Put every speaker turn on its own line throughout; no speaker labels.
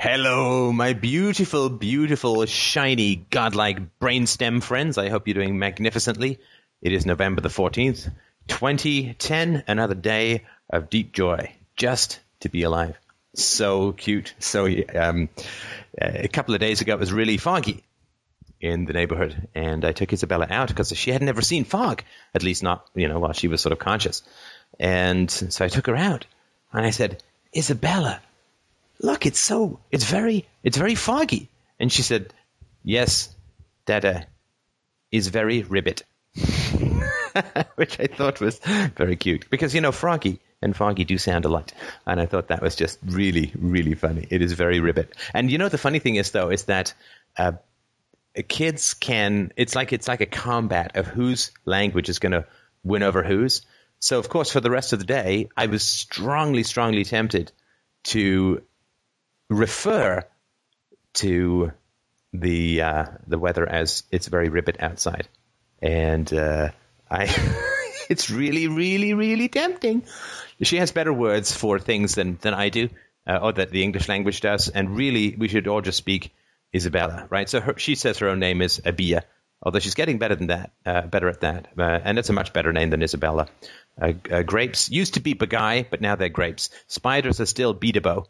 Hello, my beautiful, beautiful, shiny, godlike brainstem friends. I hope you're doing magnificently. It is November the 14th, 2010, another day of deep joy, just to be alive. So cute. So, um, a couple of days ago, it was really foggy in the neighborhood, and I took Isabella out because she had never seen fog, at least not, you know, while she was sort of conscious. And so I took her out, and I said, Isabella, look, it's so, it's very, it's very foggy. And she said, yes, Dada is very ribbit. Which I thought was very cute because, you know, Froggy and Foggy do sound alike. And I thought that was just really, really funny. It is very ribbit. And you know, the funny thing is, though, is that uh, kids can, it's like, it's like a combat of whose language is going to win over whose. So, of course, for the rest of the day, I was strongly, strongly tempted to refer to the uh, the weather as it's very ribbit outside, and uh, I it's really really really tempting. She has better words for things than than I do, uh, or that the English language does, and really we should all just speak Isabella, right? So her, she says her own name is Abia, although she's getting better than that, uh, better at that, uh, and it's a much better name than Isabella. Uh, uh, grapes used to be bagai, but now they're grapes. Spiders are still beatabo,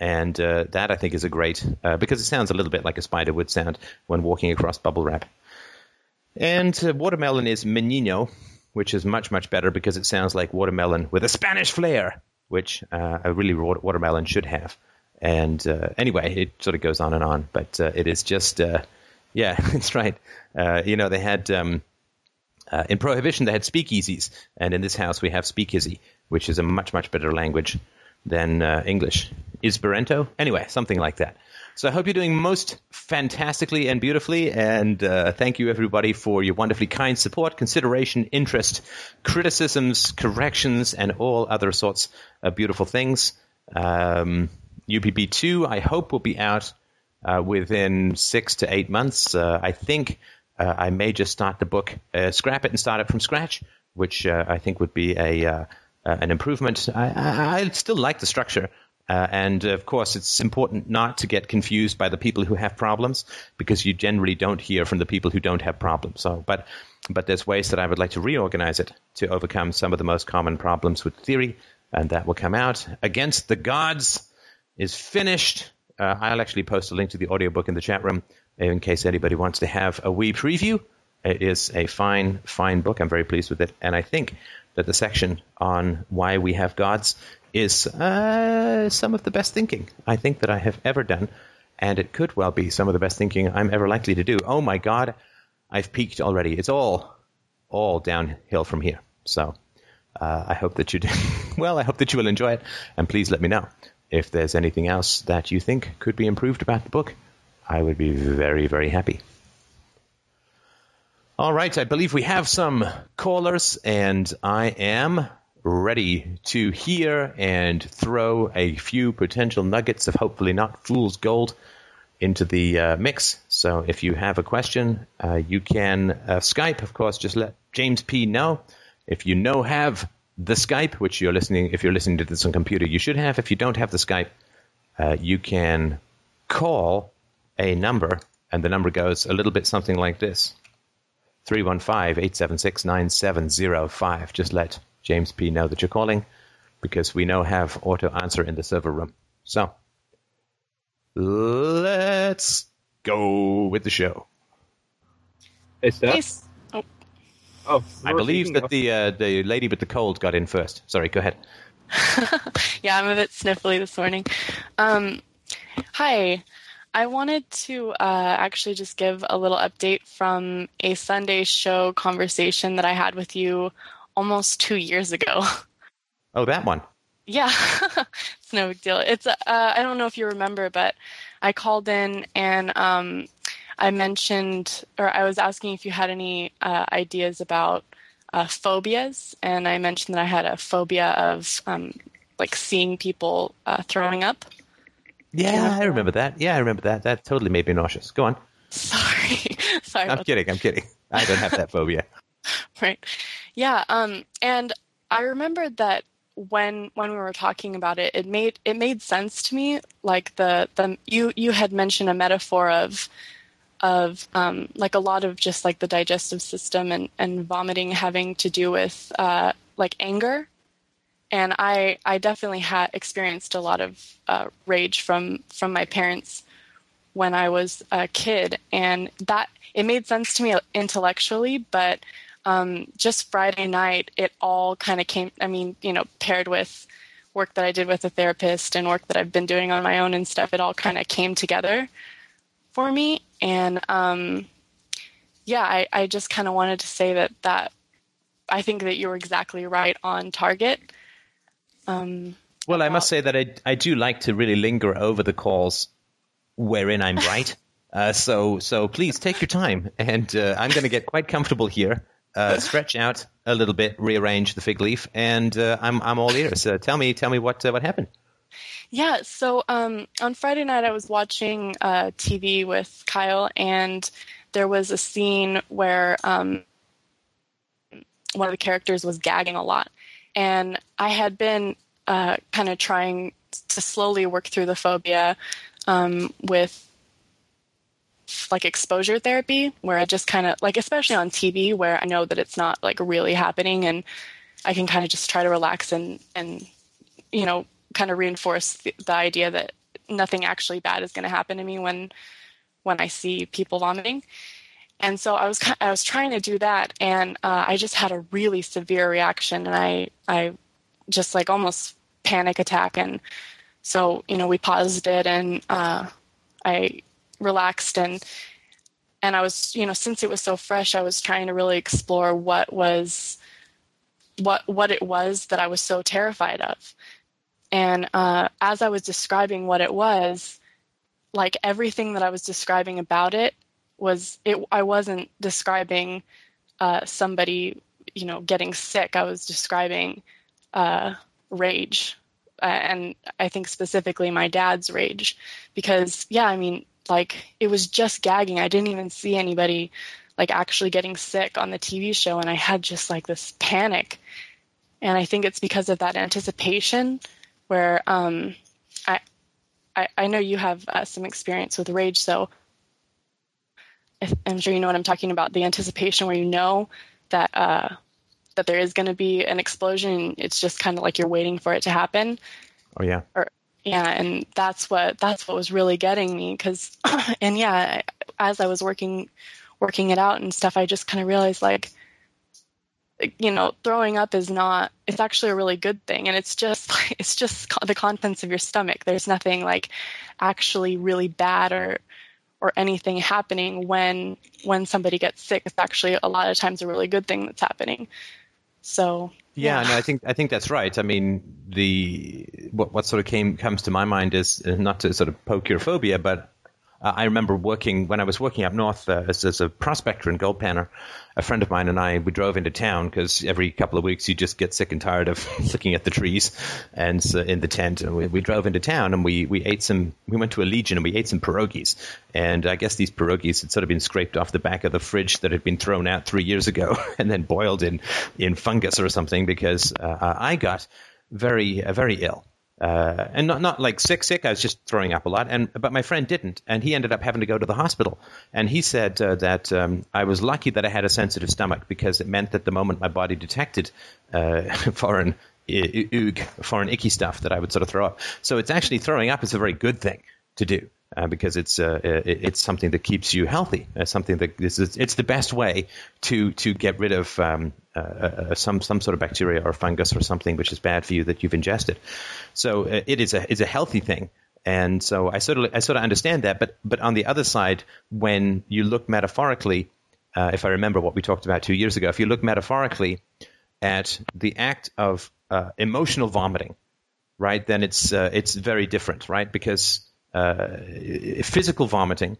and uh, that I think is a great uh, because it sounds a little bit like a spider would sound when walking across bubble wrap. And uh, watermelon is menino, which is much much better because it sounds like watermelon with a Spanish flair, which uh, a really raw watermelon should have. And uh, anyway, it sort of goes on and on, but uh, it is just yeah, it's right. you know, they had. Um, in Prohibition, they had speakeasies, and in this house, we have speakeasy, which is a much, much better language than uh, English. Esperanto? Anyway, something like that. So I hope you're doing most fantastically and beautifully. And uh, thank you, everybody, for your wonderfully kind support, consideration, interest, criticisms, corrections, and all other sorts of beautiful things. Um, UPB 2, I hope, will be out uh, within six to eight months. Uh, I think uh, I may just start the book, uh, scrap it, and start it from scratch, which I think would be a uh, an improvement. I, I, I, still like the structure. Uh, and of course, it's important not to get confused by the people who have problems because you generally don't hear from the people who don't have problems. So, but but there's ways that I would like to reorganize it to overcome some of the most common problems with theory, and that will come out. Against the Gods is finished. Uh, I'll actually post a link to the audiobook in the chat room in case anybody wants to have a wee preview. It is a fine, fine book. I'm very pleased with it, and I think that the section on why we have gods is uh, some of the best thinking I think that I have ever done, and it could well be some of the best thinking I'm ever likely to do. Oh my God, I've peaked already. It's all all downhill from here. So uh, I hope that you do well. I hope that you will enjoy it, and please let me know if there's anything else that you think could be improved about the book. I would be very very happy. All right, I believe we have some callers, and I am ready to hear and throw a few potential nuggets of hopefully not fool's gold into the uh, mix. So if you have a question, uh, you can uh, Skype, of course, just let James P know. If you know have the Skype, which you're listening, if you're listening to this on computer, you should have. If you don't have the Skype, uh, you can call a number, and the number goes a little bit something like this. 315-876-9705. Just let James P. know that you're calling because we now have auto answer in the server room. So let's go with the show.
Hey, Steph. Oh.
oh I believe that the uh, the lady with the cold got in first. Sorry, go ahead.
yeah, I'm a bit sniffly this morning. Um, hi. I wanted to uh, actually just give a little update from a Sunday show conversation that I had with you almost two years ago.
Oh, that one.
Yeah, it's no big deal. It's uh, I don't know if you remember, but I called in and um, I mentioned, or I was asking if you had any uh, ideas about uh, phobias, and I mentioned that I had a phobia of um, like seeing people uh, throwing up.
Yeah, I remember that. Yeah, I remember that. That totally made me nauseous. Go on.
Sorry. Sorry.
I'm kidding.
That.
I'm kidding. I don't have that phobia.
right. Yeah. Um, and I remembered that when when we were talking about it, it made it made sense to me. Like the the you you had mentioned a metaphor of of um, like a lot of just like the digestive system and, and vomiting having to do with uh, like anger and I I definitely had experienced a lot of uh, rage from from my parents when I was a kid, and that it made sense to me intellectually, but um, just Friday night, it all kind of came. I mean, you know, paired with work that I did with a therapist and work that I've been doing on my own and stuff, it all kind of came together for me, and um, yeah, I, I just kind of wanted to say that that I think that you were exactly right on target
um, well, I must say that I, I do like to really linger over the calls wherein I'm right. uh, so so please take your time, and uh, I'm going to get quite comfortable here. Uh, stretch out a little bit, rearrange the fig leaf, and uh, I'm I'm all ears. Uh, tell me tell me what uh, what happened.
Yeah, so um, on Friday night I was watching TV with Kyle, and there was a scene where um, one of the characters was gagging a lot, and I had been uh, kind of trying to slowly work through the phobia um, with like exposure therapy, where I just kind of like, especially on TV, where I know that it's not like really happening, and I can kind of just try to relax and and you know kind of reinforce the, the idea that nothing actually bad is going to happen to me when when I see people vomiting. And so I was I was trying to do that, and uh, I just had a really severe reaction, and I I just like almost panic attack, and so you know we paused it, and uh, I relaxed, and and I was you know since it was so fresh, I was trying to really explore what was what what it was that I was so terrified of, and uh, as I was describing what it was, like everything that I was describing about it was it i wasn't describing uh, somebody you know getting sick. I was describing uh, rage and i think specifically my dad's rage. Because yeah i mean like it was just gagging. I didn't even see anybody like actually getting sick on the tv show and i had just like this panic. And i think it's because of that anticipation where um, I, I, I know you have uh, some experience with rage so I'm sure you know what I'm talking about. The anticipation where you know that uh, that there is going to be an explosion. It's just kind of like you're waiting for it to happen.
Oh yeah.
Or yeah, and that's what that's what was really getting me because, and yeah, as I was working working it out and stuff, I just kind of realized like, you know, throwing up is not. It's actually a really good thing, and it's just it's just the contents of your stomach. There's nothing like actually really bad or or anything happening when when somebody gets sick. It's actually a lot of times a really good thing that's happening. So
yeah, yeah. no, I think I think that's right. I mean, the what what sort of came comes to my mind is not to sort of poke your phobia, but uh, I remember working when I was working up north uh, as, as, a prospector and gold panner. A friend of mine and I we drove into town because every couple of weeks you just get sick and tired of looking at the trees and uh, in the tent. And we, we, drove into town and we we ate some. We went to a Legion and we ate some pierogies. And I guess these pierogies had sort of been scraped off the back of the fridge that had been thrown out three years ago and then boiled in in fungus or something because uh, I got very uh, very ill uh, and not not like sick sick. I was just throwing up a lot, and but my friend didn't, and he ended up having to go to the hospital. And he said uh, that um, I was lucky that I had a sensitive stomach because it meant that the moment my body detected uh, foreign oog, foreign icky stuff, that I would sort of throw up. So it's actually throwing up is a very good thing to do uh, because it's uh, it's something that keeps you healthy. It's something that is it's the best way to to get rid of um, uh, uh, some some sort of bacteria or fungus or something which is bad for you that you've ingested. So uh, it is a is a healthy thing. And so I sort of I sort of understand that, but but on the other side, when you look metaphorically, uh, if I remember what we talked about two years ago, if you look metaphorically at the act of emotional vomiting, right, then it's it's very different, right? Because uh, physical vomiting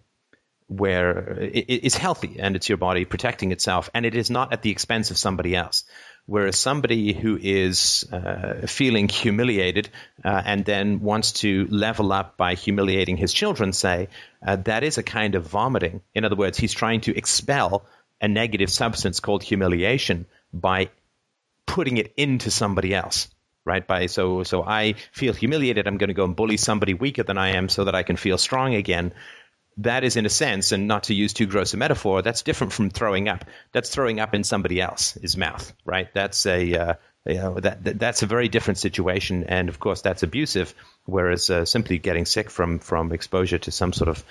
where it is healthy and it's your body protecting itself and it is not at the expense of somebody else. Whereas somebody who is uh, feeling humiliated uh, and then wants to level up by humiliating his children, say, uh, that is a kind of vomiting. In other words, he's trying to expel a negative substance called humiliation by putting it into somebody else right? By so so I feel humiliated, I'm going to go and bully somebody weaker than I am so that I can feel strong again. That is, in a sense, and not to use too gross a metaphor, that's different from throwing up. That's throwing up in somebody else's mouth, right? That's a uh, you know, that, that, that's a very different situation, and of course that's abusive. Whereas uh, simply getting sick from from exposure to some sort of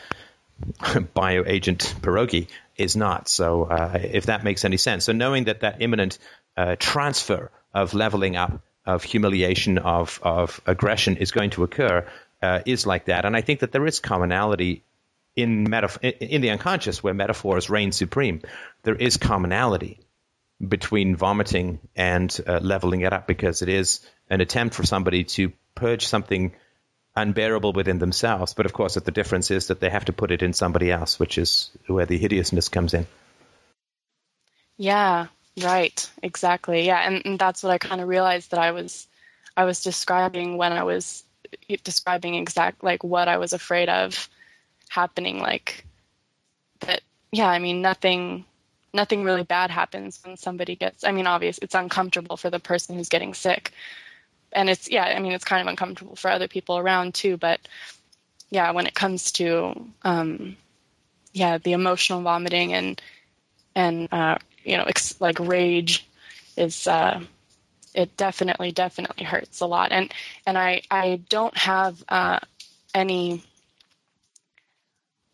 bioagent pierogi is not. So uh, if that makes any sense, so knowing that that imminent uh, transfer of leveling up, of humiliation, of of aggression is going to occur uh, is like that, and I think that there is commonality in metaf- in the unconscious where metaphors reign supreme. There is commonality between vomiting and uh, leveling it up because it is an attempt for somebody to purge something unbearable within themselves. But of course, the difference is that they have to put it in somebody else, which is where the hideousness comes in.
Yeah, right, exactly. Yeah, and, and that's what I kind of realized that I was, I was describing when I was describing exact like what I was afraid of happening. Like that. Yeah, I mean, nothing nothing really bad happens when somebody gets i mean obvious it's uncomfortable for the person who's getting sick and it's yeah i mean it's kind of uncomfortable for other people around too but yeah when it comes to um yeah the emotional vomiting and and uh you know ex- like rage is uh it definitely definitely hurts a lot. And and i i don't have uh any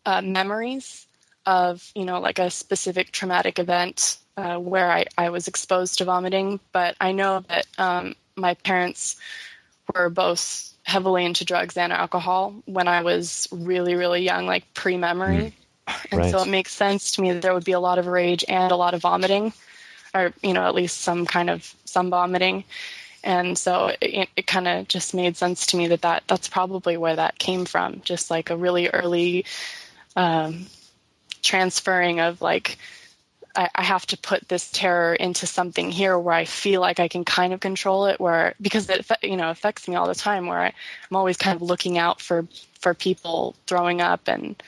uh, memories of you know like a specific traumatic event uh, where I, I was exposed to vomiting. But i know that um, my parents were both heavily into drugs and alcohol when i was really really young like pre-memory. Mm. And right. so it makes sense to me that there would be a lot of rage and a lot of vomiting or you know at least some kind of some vomiting and so it, it kind of just made sense to me that, that that's probably where that came from just like a really early um, transferring of like I, I have to put this terror into something here where I feel like I can kind of control it where because it you know affects me all the time where I, I'm always kind of looking out for for people throwing up and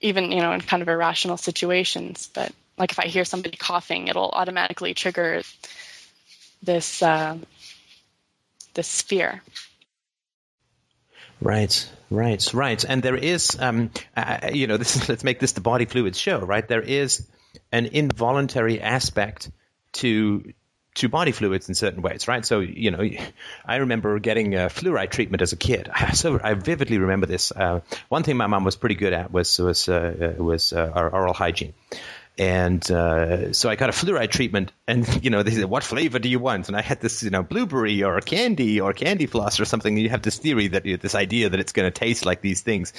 even you know in kind of irrational situations but like if I hear somebody coughing it'll automatically trigger this uh, this fear
Right, right, right. And there is, um, uh, you know, this is, let's make this the body fluids show, right? There is an involuntary aspect to to body fluids in certain ways, right? So, you know, I remember getting a fluoride treatment as a kid. So I vividly remember this. Uh, one thing my mom was pretty good at was was uh, was uh, our oral hygiene. And uh, so I got a fluoride treatment, and you know they said, "What flavor do you want?" And I had this, you know, blueberry or candy or candy floss or something. And you have this theory that you know, this idea that it's going to taste like these things,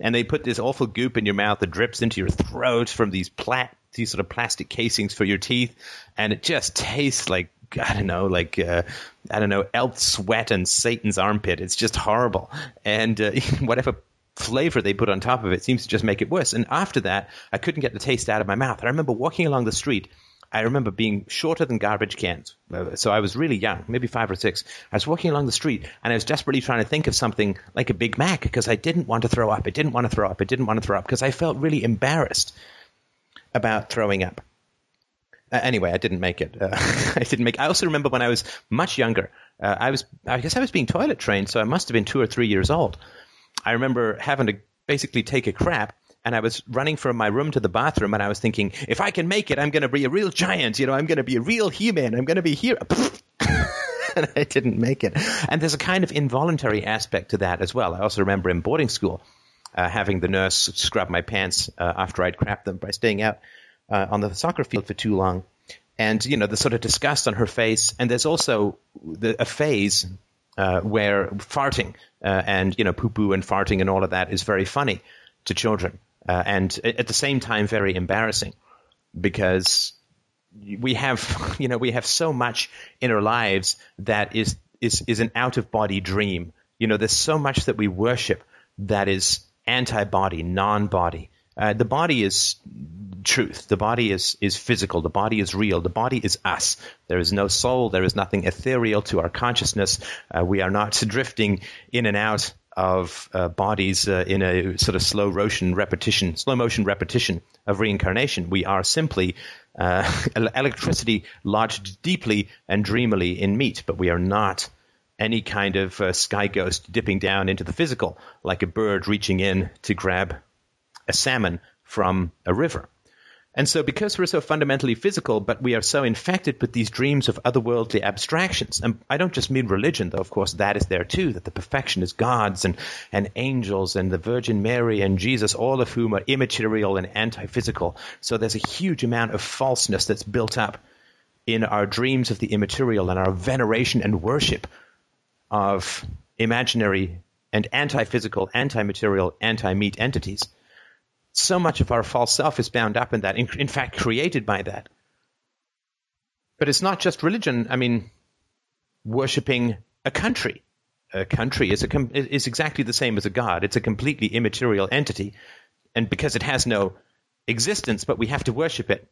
and they put this awful goop in your mouth that drips into your throat from these plat these sort of plastic casings for your teeth, and it just tastes like I don't know, like uh, I don't know, elf sweat and Satan's armpit. It's just horrible. And uh, whatever flavor they put on top of it seems to just make it worse. And after that, I couldn't get the taste out of my mouth. I remember walking along the street. I remember being shorter than garbage cans. Uh, so I was really young, maybe five or six. I was walking along the street and I was desperately trying to think of something like a Big Mac because I didn't want to throw up. I didn't want to throw up. I didn't want to throw up because I felt really embarrassed about throwing up. Uh, anyway, I didn't make it. Uh, I didn't make. I also remember when I was much younger. Uh, I was, I guess, I was being toilet trained, so I must have been two or three years old. I remember having to basically take a crap and I was running from my room to the bathroom and I was thinking, if I can make it, I'm going to be a real giant. You know, I'm going to be a real human. I'm going to be here. and I didn't make it. And there's a kind of involuntary aspect to that as well. I also remember in boarding school uh, having the nurse scrub my pants uh, after I'd crapped them by staying out uh, on the soccer field for too long. And, you know, the sort of disgust on her face. And there's also the, a phase uh, where farting uh, and you know poo poo and farting and all of that is very funny to children, uh, and at the same time very embarrassing because we have you know we have so much in our lives that is is is an out of body dream. You know, there's so much that we worship that is anti body, non body. Uh, the body is truth. The body is, is physical. The body is real. The body is us. There is no soul. There is nothing ethereal to our consciousness. Uh, we are not drifting in and out of uh, bodies uh, in a sort of slow motion repetition, slow motion repetition of reincarnation. We are simply Uh, electricity lodged deeply and dreamily in meat, but we are not any kind of uh, sky ghost dipping down into the physical, like a bird reaching in to grab a salmon from a river. And so, because we're so fundamentally physical, but we are so infected with these dreams of otherworldly abstractions, and I don't just mean religion, though, of course, that is there too, that the perfection is gods and, and angels and the Virgin Mary and Jesus, all of whom are immaterial and anti physical. So, there's a huge amount of falseness that's built up in our dreams of the immaterial and our veneration and worship of imaginary and anti physical, anti material, anti meat entities so much of our false self is bound up in that, in, in fact, created by that. But it's not just religion. I mean, worshipping a country. A country is, a, is exactly the same as a god. It's a completely immaterial entity. And because it has no existence, but we have to worship it,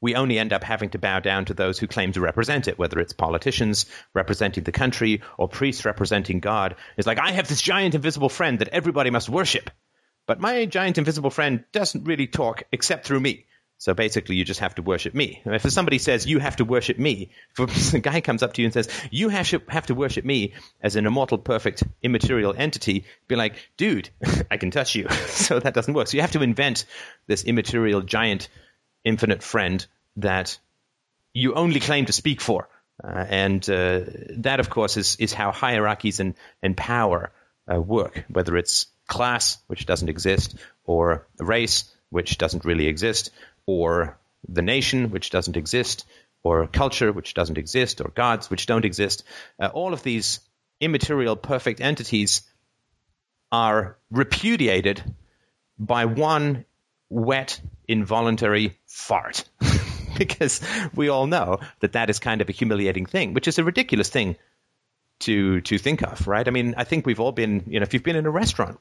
we only end up having to bow down to those who claim to represent it, whether it's politicians representing the country or priests representing God. It's like, I have this giant invisible friend that everybody must worship. But my giant invisible friend doesn't really talk except through me. So basically, you just have to worship me. If somebody says you have to worship me, if a guy comes up to you and says you have to, have to worship me as an immortal, perfect, immaterial entity, be like, dude, I can touch you. so that doesn't work. So you have to invent this immaterial, giant, infinite friend that you only claim to speak for. Uh, and uh, that, of course, is, is how hierarchies and, and power uh, work, whether it's class, which doesn't exist, or race, which doesn't really exist, or the nation, which doesn't exist, or culture, which doesn't exist, or gods, which don't exist. Uh, all of these immaterial perfect entities are repudiated by one wet, involuntary fart. because we all know that that is kind of a humiliating thing, which is a ridiculous thing to to think of, right? I mean, I think we've all been, you know, if you've been in a restaurant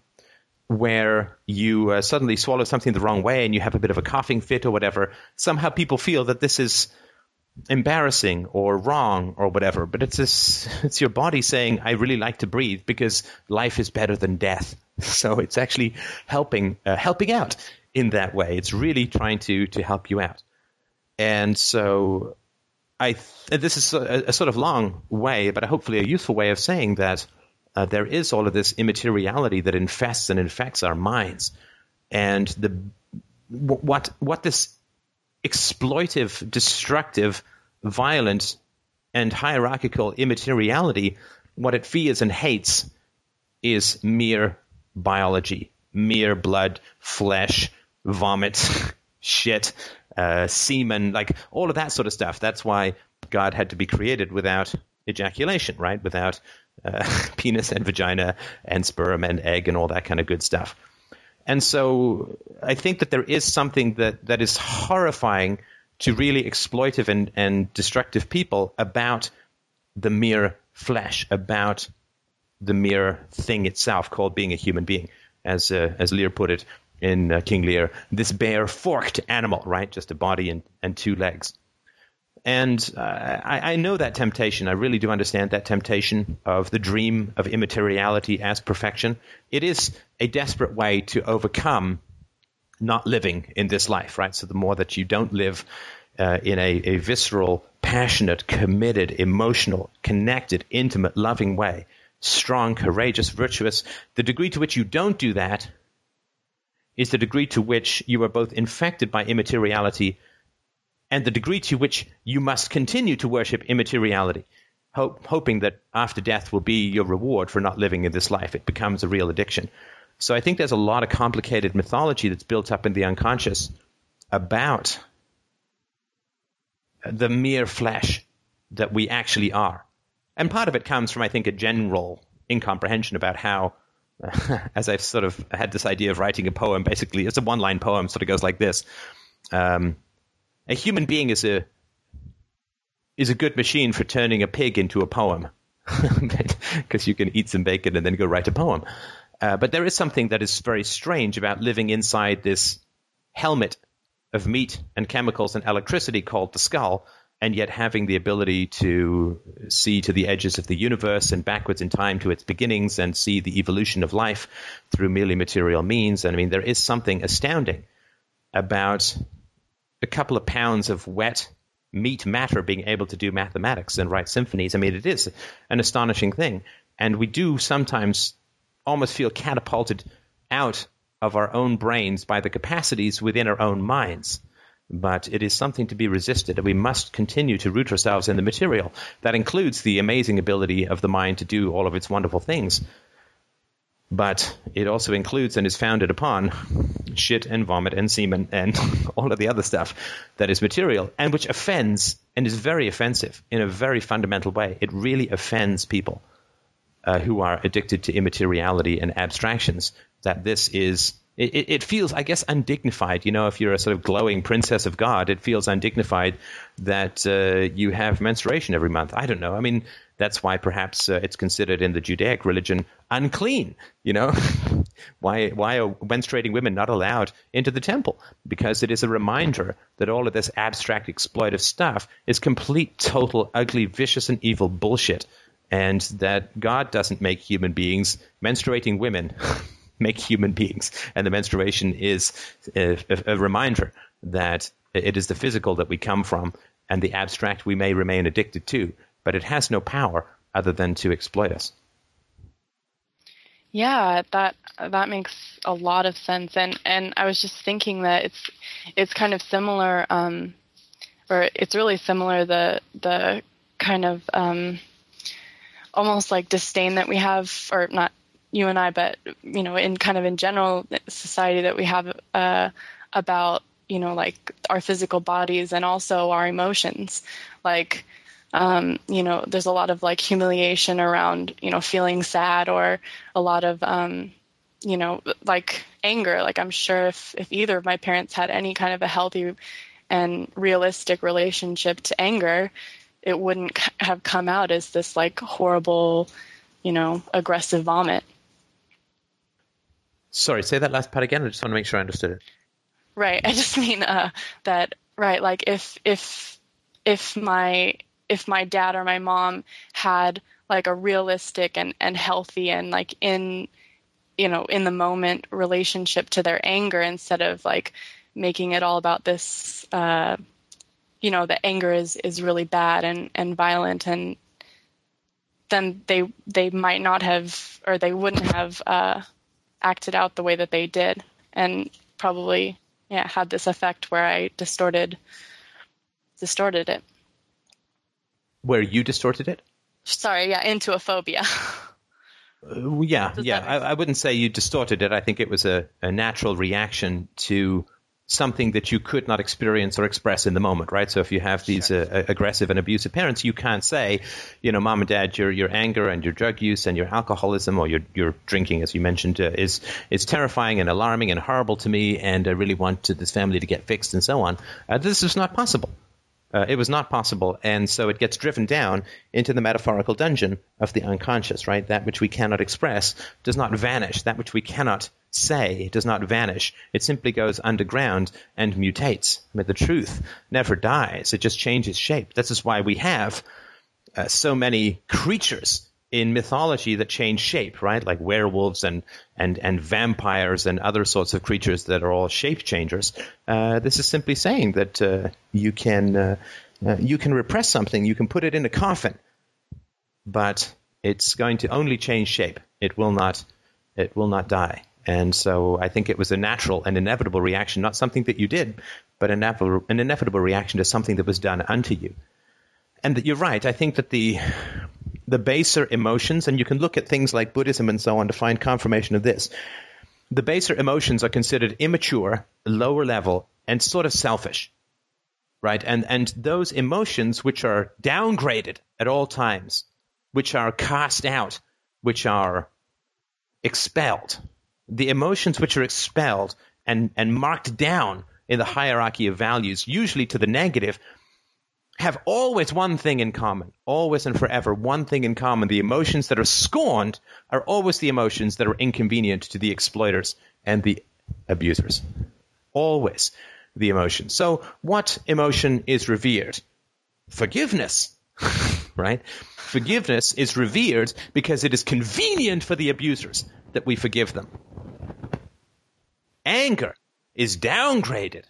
where you uh, suddenly swallow something the wrong way and you have a bit of a coughing fit or whatever, somehow people feel that this is embarrassing or wrong or whatever. But it's this, it's your body saying, "I really like to breathe because life is better than death." So it's actually helping uh, helping out in that way. It's really trying to to help you out. And so I th- this is a, a, sort of long way, but hopefully a useful way of saying that uh, there is all of this immateriality that infests and infects our minds, and the what what this exploitive, destructive, violent, and hierarchical immateriality, what it fears and hates, is mere biology, mere blood, flesh, vomit, shit, uh, semen, like all of that sort of stuff. That's why God had to be created without ejaculation, right? Without uh, penis and vagina and sperm and egg and all that kind of good stuff. And so I think that there is something that, that is horrifying to really exploitive and, and destructive people about the mere flesh, about the mere thing itself called being a human being, as uh, as Lear put it in uh, King Lear, this bare forked animal, right? Just a body and, and two legs. And uh, I, I, know that temptation. I really do understand that temptation of the dream of immateriality as perfection. It is a desperate way to overcome not living in this life, right? So the more that you don't live uh, in a, a visceral, passionate, committed, emotional, connected, intimate, loving way, strong, courageous, virtuous, the degree to which you don't do that is the degree to which you are both infected by immateriality and the degree to which you must continue to worship immateriality, hope, hoping that after death will be your reward for not living in this life. It becomes a real addiction. So I think there's a lot of complicated mythology that's built up in the unconscious about the mere flesh that we actually are. And part of it comes from, I think, a general incomprehension about how, as I've sort of had this idea of writing a poem, basically, it's a one line poem, sort of goes like this. Um, a human being is a is a good machine for turning a pig into a poem, because you can eat some bacon and then go write a poem. Uh, but there is something that is very strange about living inside this helmet of meat and chemicals and electricity called the skull, and yet having the ability to see to the edges of the universe and backwards in time to its beginnings and see the evolution of life through merely material means. And I mean, there is something astounding about a couple of pounds of wet meat matter being able to do mathematics and write symphonies. I mean, it is an astonishing thing. And we do sometimes almost feel catapulted out of our own brains by the capacities within our own minds. But it is something to be resisted, we must continue to root ourselves in the material. That includes the amazing ability of the mind to do all of its wonderful things. But it also includes and is founded upon shit and vomit and semen and all of the other stuff that is material and which offends and is very offensive in a very fundamental way. It really offends people uh, who are addicted to immateriality and abstractions that this is it, it, feels, I guess, undignified. You know, if you're a sort of glowing princess of God, it feels undignified that uh, you have menstruation every month. I don't know. I mean, that's why perhaps uh, it's considered in the Judaic religion unclean. You know, why why are menstruating women not allowed into the temple? Because it is a reminder that all of this abstract exploitive stuff is complete, total, ugly, vicious, and evil bullshit, and that God doesn't make human beings menstruating women. make human beings. And the menstruation is a, a, reminder that it is the physical that we come from and the abstract we may remain addicted to, but it has no power other than to exploit us.
Yeah, that that makes a lot of sense, and and I was just thinking that it's it's kind of similar, um, or it's really similar the the kind of um, almost like disdain that we have, or not you and I, but you know, in kind of in general society that we have uh, about you know like our physical bodies and also our emotions, like. Um, you know, there's a lot of like humiliation around, you know, feeling sad or a lot of, um, you know, like anger. Like I'm sure if, if either of my parents had any kind of a healthy and realistic relationship to anger, it wouldn't have come out as this like horrible, you know, aggressive vomit.
Sorry, say that last part again. I just want to make sure I understood it.
Right. I just mean uh, that. Right. Like if if if my if my dad or my mom had like a realistic and and healthy and like in you know in the moment relationship to their anger instead of like making it all about this uh, you know the anger is is really bad and and violent and then they they might not have or they wouldn't have uh, acted out the way that they did and probably yeah had this effect where I distorted distorted it.
Where you distorted it?
Sorry, yeah, into a phobia.
uh, yeah, Does yeah. I, I, wouldn't say you distorted it. I think it was a, a natural reaction to something that you could not experience or express in the moment, right? So if you have these uh, aggressive and abusive parents, you can't say, you know, mom and dad, your your anger and your drug use and your alcoholism or your your drinking, as you mentioned, uh, is is terrifying and alarming and horrible to me, and I really want to, this family to get fixed and so on. Uh, this is not possible. Uh, it was not possible, and so it gets driven down into the metaphorical dungeon of the unconscious, right? That which we cannot express does not vanish. That which we cannot say It does not vanish. It simply goes underground and mutates. Mean, the truth never dies. It just changes shape. This is why we have uh, so many creatures in mythology that change shape, right? Like werewolves and, and, and vampires and other sorts of creatures that are all shape changers. Uh, this is simply saying that uh, you can uh, uh, you can repress something, you can put it in a coffin, but it's going to only change shape. It will not it will not die. And so I think it was a natural and inevitable reaction, not something that you did, but an inevitable, reaction to something that was done unto you. And you're right. I think that the the baser emotions, and you can look at things like Buddhism and so on to find confirmation of this. The baser emotions are considered immature, lower level, and sort of selfish, right? And and those emotions which are downgraded at all times, which are cast out, which are expelled, the emotions which are expelled and, and marked down in the hierarchy of values, usually to the negative, have always one thing in common, always and forever, one thing in common. The emotions that are scorned are always the emotions that are inconvenient to the exploiters and the abusers. Always the emotion. So, what emotion is revered? Forgiveness, right? Forgiveness is revered because it is convenient for the abusers that we forgive them. Anger is downgraded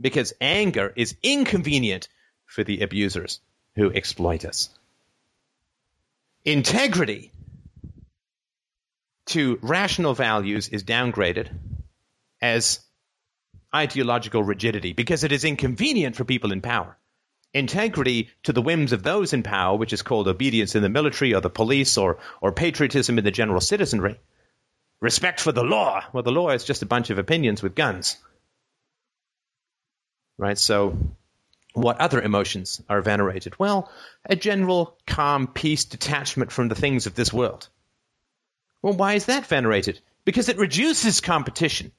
because anger is inconvenient for the abusers who exploit us. Integrity to rational values is downgraded as ideological rigidity because it is inconvenient for people in power. Integrity to the whims of those in power, which is called obedience in the military or the police or, or patriotism in the general citizenry. Respect for the law. Well, the law is just a bunch of opinions with guns. Right? So, what other emotions are venerated? Well, a general calm, peace, detachment from the things of this world. Well, why is that venerated? Because it reduces competition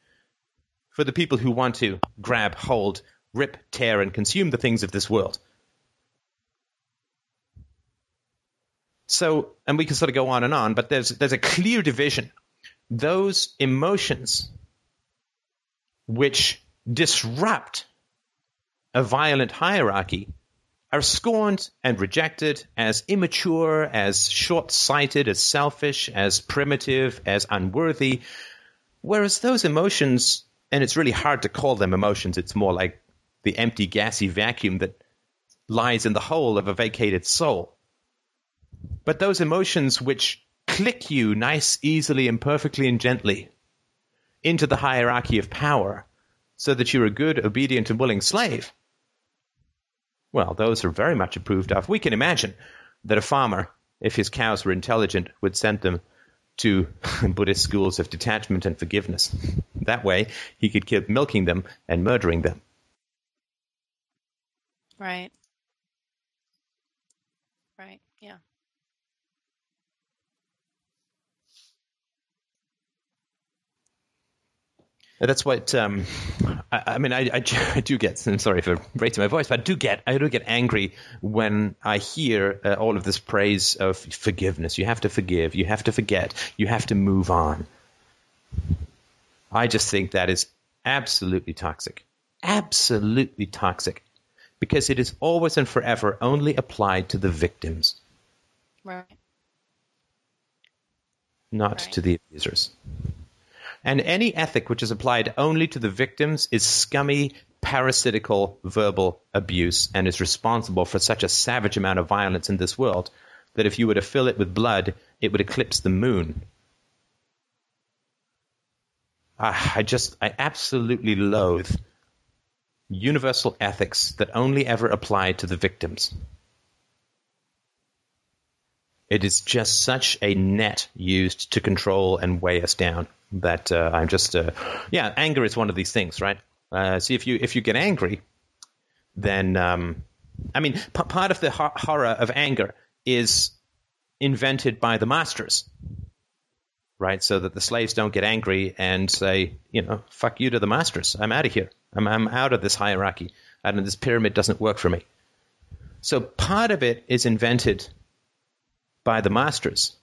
for the people who want to grab, hold, rip, tear, and consume the things of this world. So, and we can sort of go on and on, but there's there's a clear division. Those emotions which disrupt a violent hierarchy are scorned and rejected as immature, as short sighted, as selfish, as primitive, as unworthy. Whereas those emotions, and it's really hard to call them emotions, it's more like the empty, gassy vacuum that lies in the hole of a vacated soul. But those emotions which click you nice, easily, and perfectly and gently into the hierarchy of power so that you're a good, obedient, and willing slave well, those are very much approved of. We can imagine that a farmer, if his cows were intelligent, would send them to Buddhist schools of detachment and forgiveness. That way, he could keep milking them and murdering them.
Right. Right. Yeah.
That's what um, I, I, mean. I, I, I, do get. I'm sorry for raising my voice, but I do get. I do get angry when I hear uh, all of this praise of forgiveness. You have to forgive. You have to forget. You have to move on. I just think that is absolutely toxic. Absolutely toxic, because it is always and forever only applied to the victims,
right?
Not right. to the abusers. And any ethic which is applied only to the victims is scummy, parasitical verbal abuse and is responsible for such a savage amount of violence in this world that if you were to fill it with blood, it would eclipse the moon. Ah, I just, I absolutely loathe universal ethics that only ever apply to the victims. It is just such a net used to control and weigh us down that uh, I'm just uh, yeah, anger is one of these things, right? Uh, see, if you if you get angry, then um, I mean, p- part of the ho- horror of anger is invented by the masters, right? So that the slaves don't get angry and say, you know, fuck you to the masters. I'm out of here. I'm I'm out of this hierarchy. And this pyramid doesn't work for me. So part of it is invented by the masters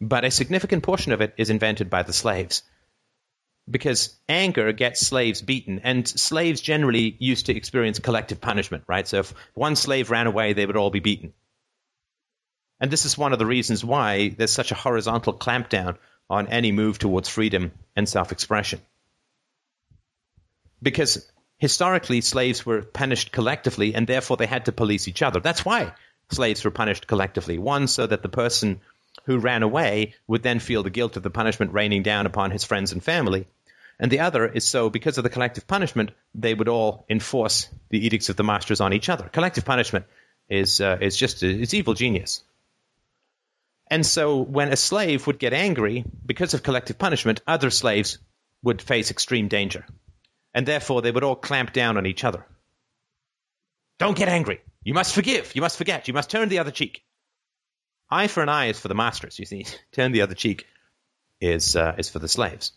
but a significant portion of it is invented by the slaves. Because anger gets slaves beaten, and slaves generally used to experience collective punishment, right? So if one slave ran away, they would all be beaten. And this is one of the reasons why there's such a horizontal clampdown on any move towards freedom and self expression. Because historically, slaves were punished collectively, and therefore they had to police each other. That's why slaves were punished collectively. One, so that the person who ran away would then feel the guilt of the punishment raining down upon his friends and family. And the other is so because of the collective punishment, they would all enforce the edicts of the masters on each other. Collective punishment is uh, is just it's evil genius. And so when a slave would get angry because of collective punishment, other slaves would face extreme danger. And therefore they would all clamp down on each other. Don't get angry. You must forgive. You must forget. You must turn the other cheek. Eye for an eye is for the masters. You see, turn the other cheek is uh, is for the slaves.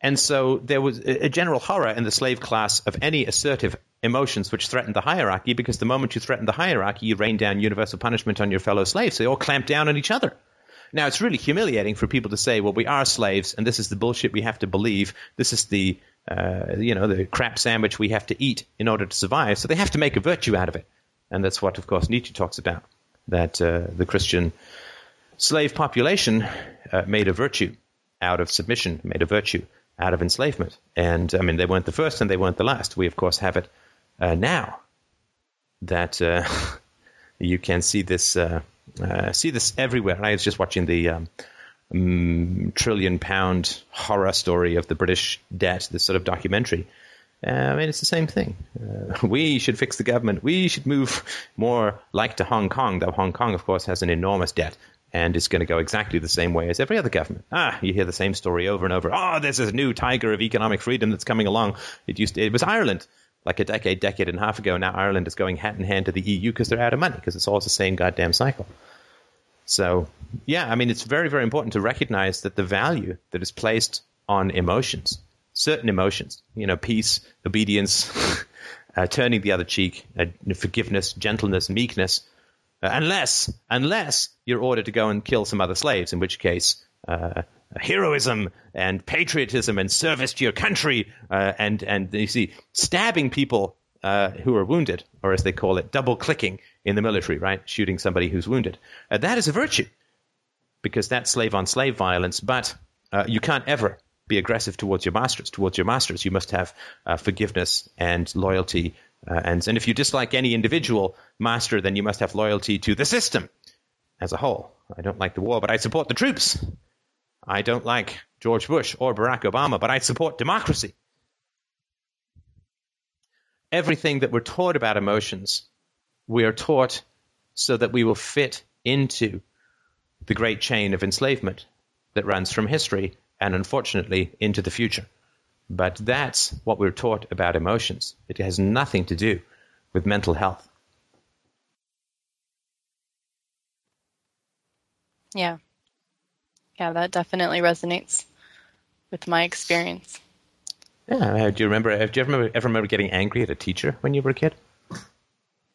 And so there was a general horror in the slave class of any assertive emotions which threatened the hierarchy, because the moment you threaten the hierarchy, you rain down universal punishment on your fellow slaves. They all clamp down on each other. Now, it's really humiliating for people to say, well, we are slaves, and this is the bullshit we have to believe. This is the, uh, you know, the crap sandwich we have to eat in order to survive. So they have to make a virtue out of it. And that's what, of course, Nietzsche talks about that uh, the Christian slave population uh, made a virtue out of submission, made a virtue out of enslavement. And I mean, they weren't the first and they weren't the last. We, of course, have it uh, now that uh, you can see this uh, see this everywhere. I was just watching the um, um, trillion pound horror story of the British debt, this sort of documentary. Uh, I mean, it's the same thing. Uh, we should fix the government. We should move more like to Hong Kong, though Hong Kong, of course, has an enormous debt and is going to go exactly the same way as every other government. Ah, you hear the same story over and over. Ah, Oh, there's this new tiger of economic freedom that's coming along. It used to, it was Ireland like a decade, decade and a half ago. Now Ireland is going hand in hand to the EU because they're out of money because it's all the same goddamn cycle. So, yeah, I mean, it's very, very important to recognize that the value that is placed on emotions, certain emotions, you know, peace, obedience, uh, turning the other cheek, uh, forgiveness, gentleness, meekness, uh, unless, unless you're ordered to go and kill some other slaves, in which case, uh, heroism and patriotism and service to your country, uh, and and you see stabbing people uh, who are wounded, or as they call it, double clicking in the military, right? Shooting somebody who's wounded. Uh, that is a virtue because that's slave on slave violence. But uh, you can't ever be aggressive towards your masters. Towards your masters, you must have uh, forgiveness and loyalty. Uh, and and if you dislike any individual master, then you must have loyalty to the system as a whole. I don't like the war, but I support the troops. I don't like George Bush or Barack Obama, but I support democracy everything that we're taught about emotions, we are taught so that we will fit into the great chain of enslavement that runs from history and unfortunately into the future. But that's what we're taught about emotions. It has nothing to do with mental health.
Yeah. Yeah, that definitely resonates with my experience.
Yeah. Do you remember? Do you ever, ever remember getting angry at a teacher when you were a kid?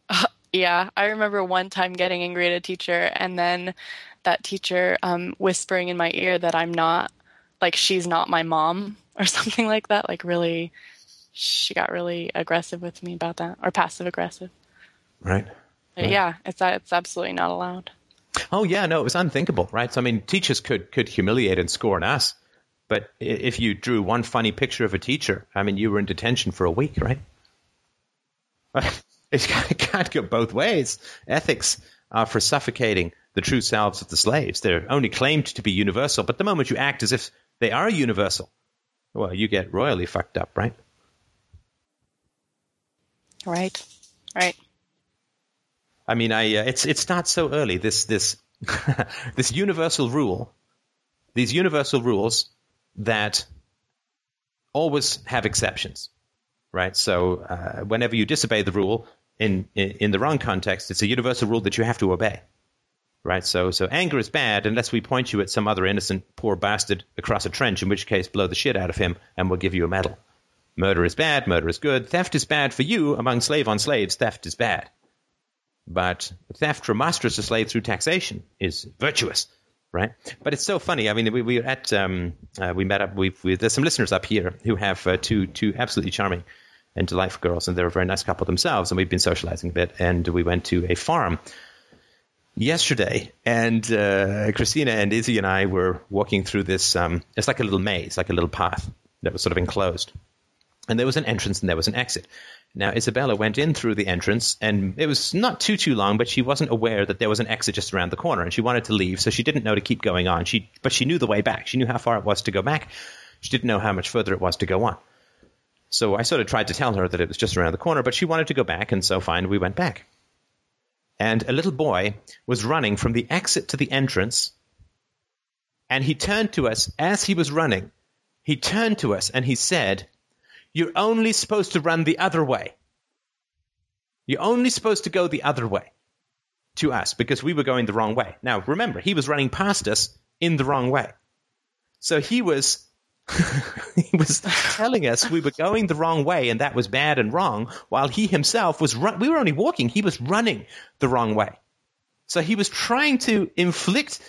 Uh, yeah, I remember one time getting angry at a teacher, and then that teacher um, whispering in my ear that I'm not, like, she's not my mom or something like that. Like, really, she got really aggressive with me about that, or passive aggressive.
Right. right.
Yeah, it's it's absolutely not allowed.
Oh yeah, no, it was unthinkable, right? So I mean, teachers could could humiliate and scorn us, but if you drew one funny picture of a teacher, I mean, you were in detention for a week, right? It can't go both ways. Ethics are for suffocating the true selves of the slaves. They're only claimed to be universal, but the moment you act as if they are universal, well, you get royally fucked up, right?
Right, right.
I mean, I uh, it's it's not so early. This this this universal rule, these universal rules that always have exceptions, right? So uh, whenever you disobey the rule in, in, in the wrong context, it's a universal rule that you have to obey, right? So so anger is bad unless we point you at some other innocent poor bastard across a trench, in which case blow the shit out of him and we'll give you a medal. Murder is bad, murder is good. Theft is bad for you among slave on slaves. Theft is bad. But theft from masters to slave through taxation is virtuous right? But it's so funny. I mean, we, we at um, uh, we met up. We, we there's some listeners up here who have uh, two two absolutely charming and delightful girls, and they're a very nice couple themselves. And we've been socializing a bit, and we went to a farm yesterday, and uh, Christina and Izzy and I were walking through this. Um, it's like a little maze, like a little path that was sort of enclosed, and there was an entrance and there was an exit. Now, Isabella went in through the entrance, and it was not too too long, but she wasn't aware that there was an exit just around the corner, and she wanted to leave, so she didn't know to keep going on. She, but she knew the way back. She knew how far it was to go back. She didn't know how much further it was to go on. So I sort of tried to tell her that it was just around the corner, but she wanted to go back, and so fine, we went back. And a little boy was running from the exit to the entrance, and he turned to us as he was running. He turned to us and he said, you're only supposed to run the other way. You're only supposed to go the other way to us because we were going the wrong way. Now, remember, he was running past us in the wrong way. So he was he was telling us we were going the wrong way and that was bad and wrong while he himself was run- we were only walking he was running the wrong way so he was trying to inflict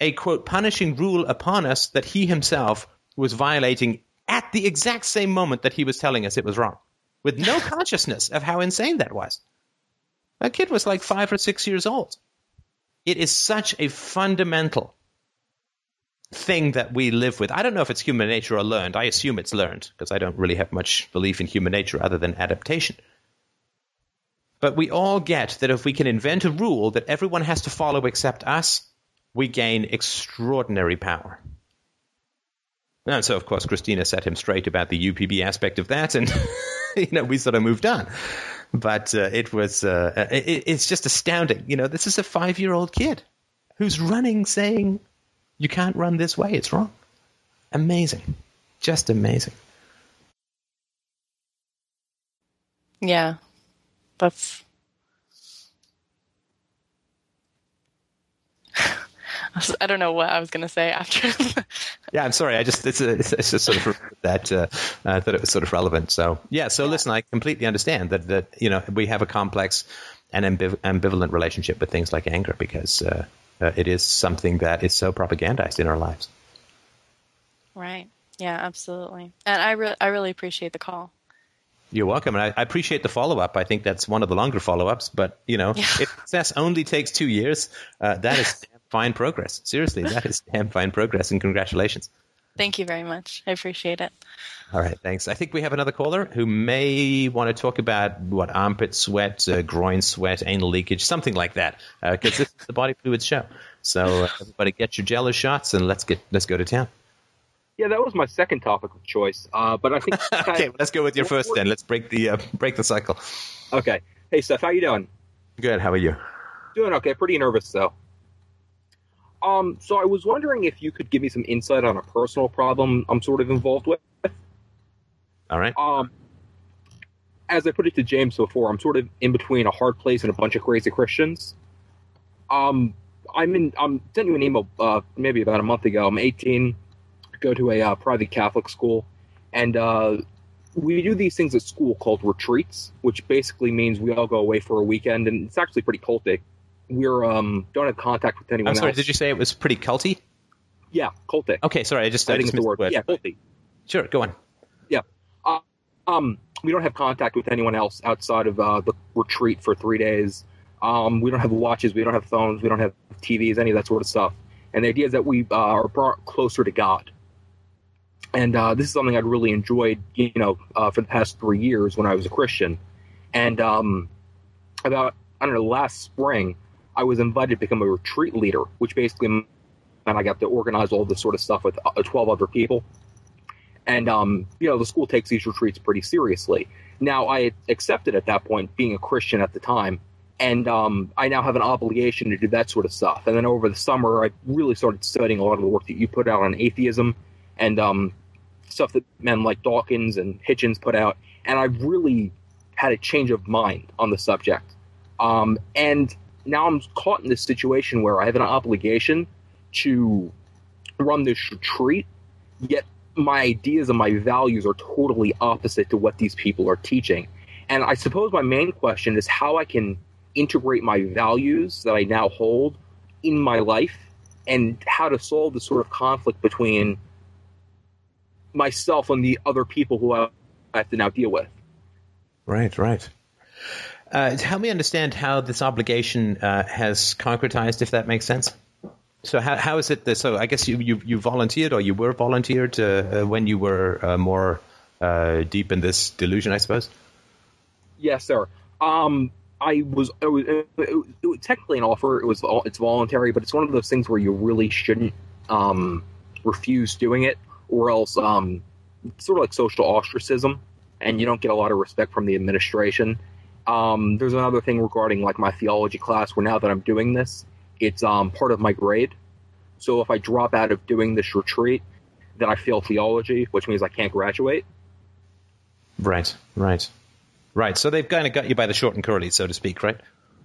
a quote punishing rule upon us that he himself was violating at the exact same moment that he was telling us it was wrong, with no consciousness of how insane that was. That kid was like five or six years old. It is such a fundamental thing that we live with. I don't know if it's human nature or learned. I assume it's learned because I don't really have much belief in human nature other than adaptation. But we all get that if we can invent a rule that everyone has to follow except us, we gain extraordinary power. And so, of course, Christina set him straight about the UPB aspect of that, and you know we sort of moved on. But uh, it was uh, it, it's just astounding. You know, this is a five year old kid who's running, saying, "You can't run this way; it's wrong." Amazing, just amazing.
Yeah, that's I don't know what I was going to say after.
yeah, I'm sorry. I just it's, a, it's just sort of that uh, uh, that it was sort of relevant. So yeah. So yeah. listen, I completely understand that that you know we have a complex and ambiv- ambivalent relationship with things like anger because uh, uh, it is something that is so propagandized in our lives.
Right. Yeah. Absolutely. And I re- I really appreciate the call.
You're welcome, and I, I appreciate the follow up. I think that's one of the longer follow ups. But you know, yeah. if success only takes two years, uh, that is fine progress. Seriously, that is damn fine progress, and congratulations.
Thank you very much. I appreciate it.
All right, thanks. I think we have another caller who may want to talk about what armpit sweat, uh, groin sweat, anal leakage, something like that, because uh, this is the body fluids show. So uh, everybody, get your Jello shots and let's get let's go to town.
Yeah, that was my second topic of choice. Uh, but I think
okay, let's go with your first then. Let's break the uh, break the cycle.
Okay. Hey, Seth, how you doing?
Good. How are you?
Doing okay. Pretty nervous though. Um, so I was wondering if you could give me some insight on a personal problem I'm sort of involved with.
All right.
Um, as I put it to James before, I'm sort of in between a hard place and a bunch of crazy Christians. Um, I'm in. I'm sent you an email uh, maybe about a month ago. I'm 18, go to a uh, private Catholic school, and uh, we do these things at school called retreats, which basically means we all go away for a weekend, and it's actually pretty cultic we're um don't have contact with anyone.
I'm sorry.
Else.
Did you say it was pretty culty?
Yeah, cultic.
Okay, sorry. I just I, I think
the word. word. Yeah, culty.
Sure, go on.
Yeah. Uh, um, we don't have contact with anyone else outside of uh, the retreat for three days. Um, we don't have watches. We don't have phones. We don't have TVs. Any of that sort of stuff. And the idea is that we uh, are brought closer to God. And uh, this is something I'd really enjoyed, you know, uh, for the past three years when I was a Christian. And um, about I don't know, last spring, I was invited to become a retreat leader, which basically meant I got to organize all this sort of stuff with uh, 12 other people. And, um, you know, the school takes these retreats pretty seriously. Now, I accepted at that point, being a Christian at the time, and um, I now have an obligation to do that sort of stuff. And then over the summer, I really started studying a lot of the work that you put out on atheism and um, stuff that men like Dawkins and Hitchens put out. And I really had a change of mind on the subject. Um, and now I'm caught in this situation where I have an obligation to run this retreat, yet my ideas and my values are totally opposite to what these people are teaching. And I suppose my main question is how I can integrate my values that I now hold in my life and how to solve the sort of conflict between myself and the other people who I have to now deal with.
Right, right. Uh, help me understand how this obligation uh, has concretized, if that makes sense. So how how is it? That, so I guess you, you, you volunteered or you were volunteered uh, when you were uh, more uh, deep in this delusion, I suppose.
Yes, sir. Um, I was, it was, it, it, it was technically an offer. It was it's voluntary, but it's one of those things where you really shouldn't um, refuse doing it, or else um, sort of like social ostracism, and you don't get a lot of respect from the administration. Um, there's another thing regarding like my theology class where now that I'm doing this, it's um, part of my grade. So if I drop out of doing this retreat, then I fail theology, which means I can't graduate.
Right, right, right. So they've kind of got you by the short and curly, so to speak, right?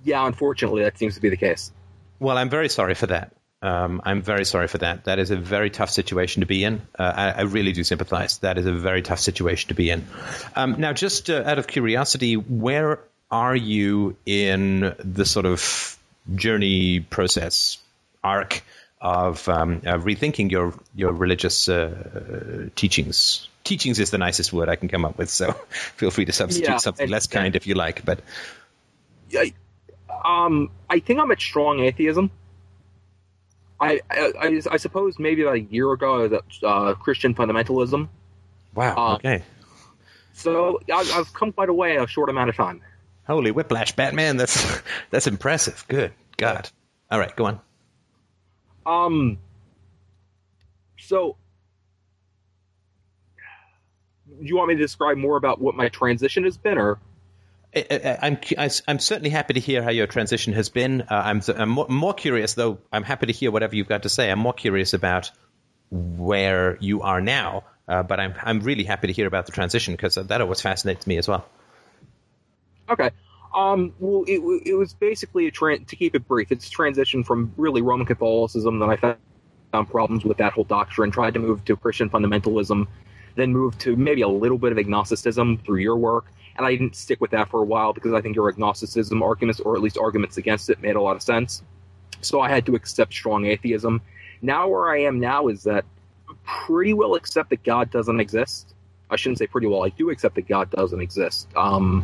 Yeah, unfortunately, that seems to be the case.
Well, I'm very sorry for that. Um, I'm very sorry for that. That is a very tough situation to be in. Uh, I, I, really do sympathize. That is a very tough situation to be in. Um, now, just uh, out of curiosity, where are you in the sort of journey process arc of um, rethinking your your religious uh, teachings? Teachings is the nicest word I can come up with, so feel free to substitute yeah, something less kind if you like. But
yeah, um, I think I'm at strong atheism I, I, I suppose maybe about a year ago, i that uh, Christian fundamentalism.
Wow.
Uh,
okay.
So I've, I've come quite a way in a short amount of time.
Holy whiplash, Batman! That's that's impressive. Good God. All right, go on.
Um. So, you want me to describe more about what my transition has been, or
I'm I, am certainly happy to hear how your transition has been. Uh, I'm, I'm more, curious, though. I'm happy to hear whatever you've got to say. I'm more curious about where you are now. Uh, but I'm I'm really happy to hear about the transition because that always fascinates me as well.
Okay. Um, well, it, it was basically a tran to keep it brief. It's a transition from really Roman Catholicism that I found problems with that whole doctrine. Tried to move to Christian fundamentalism, then moved to maybe a little bit of agnosticism through your work. And I didn't stick with that for a while because I think your agnosticism arguments, or at least arguments against it, made a lot of sense. So I had to accept strong atheism. Now, where I am now is that I pretty well accept that God doesn't exist. I shouldn't say pretty well. I do accept that God doesn't exist. Um,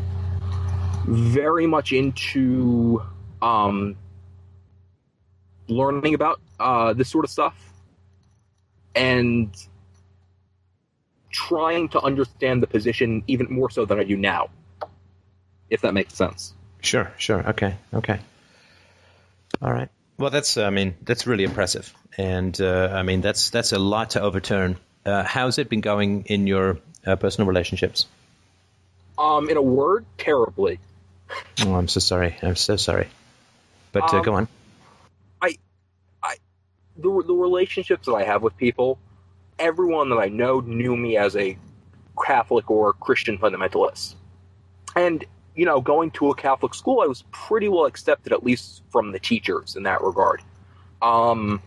very much into um, learning about uh, this sort of stuff and trying to understand the position even more so than I do now, if that makes sense.
Sure, sure. Okay, okay. All right. Well, that's I mean that's really impressive, and uh, I mean that's that's a lot to overturn. Uh, how's it been going in your uh, personal relationships?
Um, in a word, terribly.
Oh, I'm so sorry. I'm so sorry. But uh,
Um,
go on.
I, I, the, the relationships that I have with people, everyone that I know knew me as a Catholic or Christian fundamentalist. And, you know, going to a Catholic school, I was pretty well accepted, at least from the teachers in that regard. Um,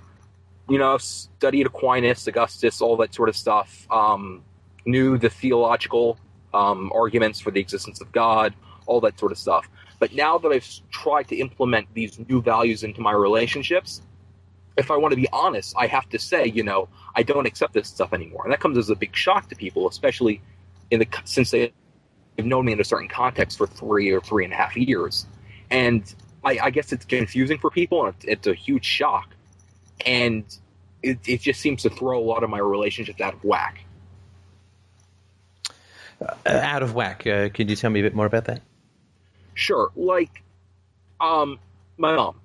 you know, studied Aquinas, Augustine, all that sort of stuff. Um, knew the theological um, arguments for the existence of God, all that sort of stuff. But now that I've tried to implement these new values into my relationships, if I want to be honest, I have to say, you know, I don't accept this stuff anymore, and that comes as a big shock to people, especially in the since they've known me in a certain context for three or three and a half years, and I, I guess it's confusing for people, and it's, it's a huge shock, and it, it just seems to throw a lot of my relationships out of whack.
Uh, out of whack. Uh, can you tell me a bit more about that?
Sure, like, um, my mom.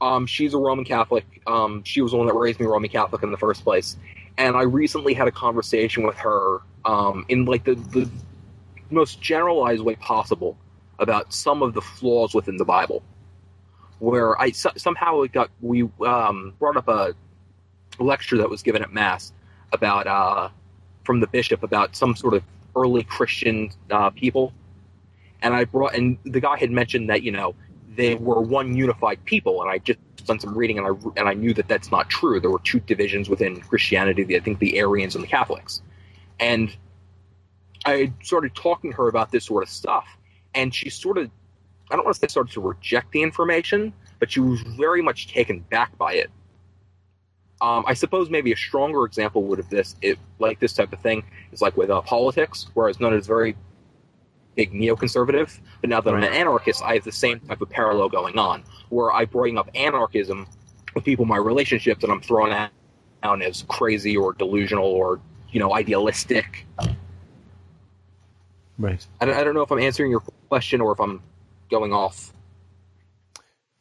Um, she's a Roman Catholic. Um, she was the one that raised me Roman Catholic in the first place. And I recently had a conversation with her um, in like the, the most generalized way possible about some of the flaws within the Bible. Where I so, somehow it got we um, brought up a lecture that was given at mass about uh, from the bishop about some sort of early Christian uh, people, and I brought and the guy had mentioned that you know they were one unified people, and I just done some reading, and I and I knew that that's not true. There were two divisions within Christianity: the, I think the Arians and the Catholics. And I started talking to her about this sort of stuff, and she sort of, I don't want to say started to reject the information, but she was very much taken back by it. Um, I suppose maybe a stronger example would have this, it, like this type of thing, is like with uh, politics, whereas none is very big neoconservative. But now that I'm an anarchist, I have the same type of parallel going on, where I bring up anarchism with people in my relationships, and I'm thrown out as crazy or delusional or you know idealistic.
Right.
I don't, I don't know if I'm answering your question or if I'm going off.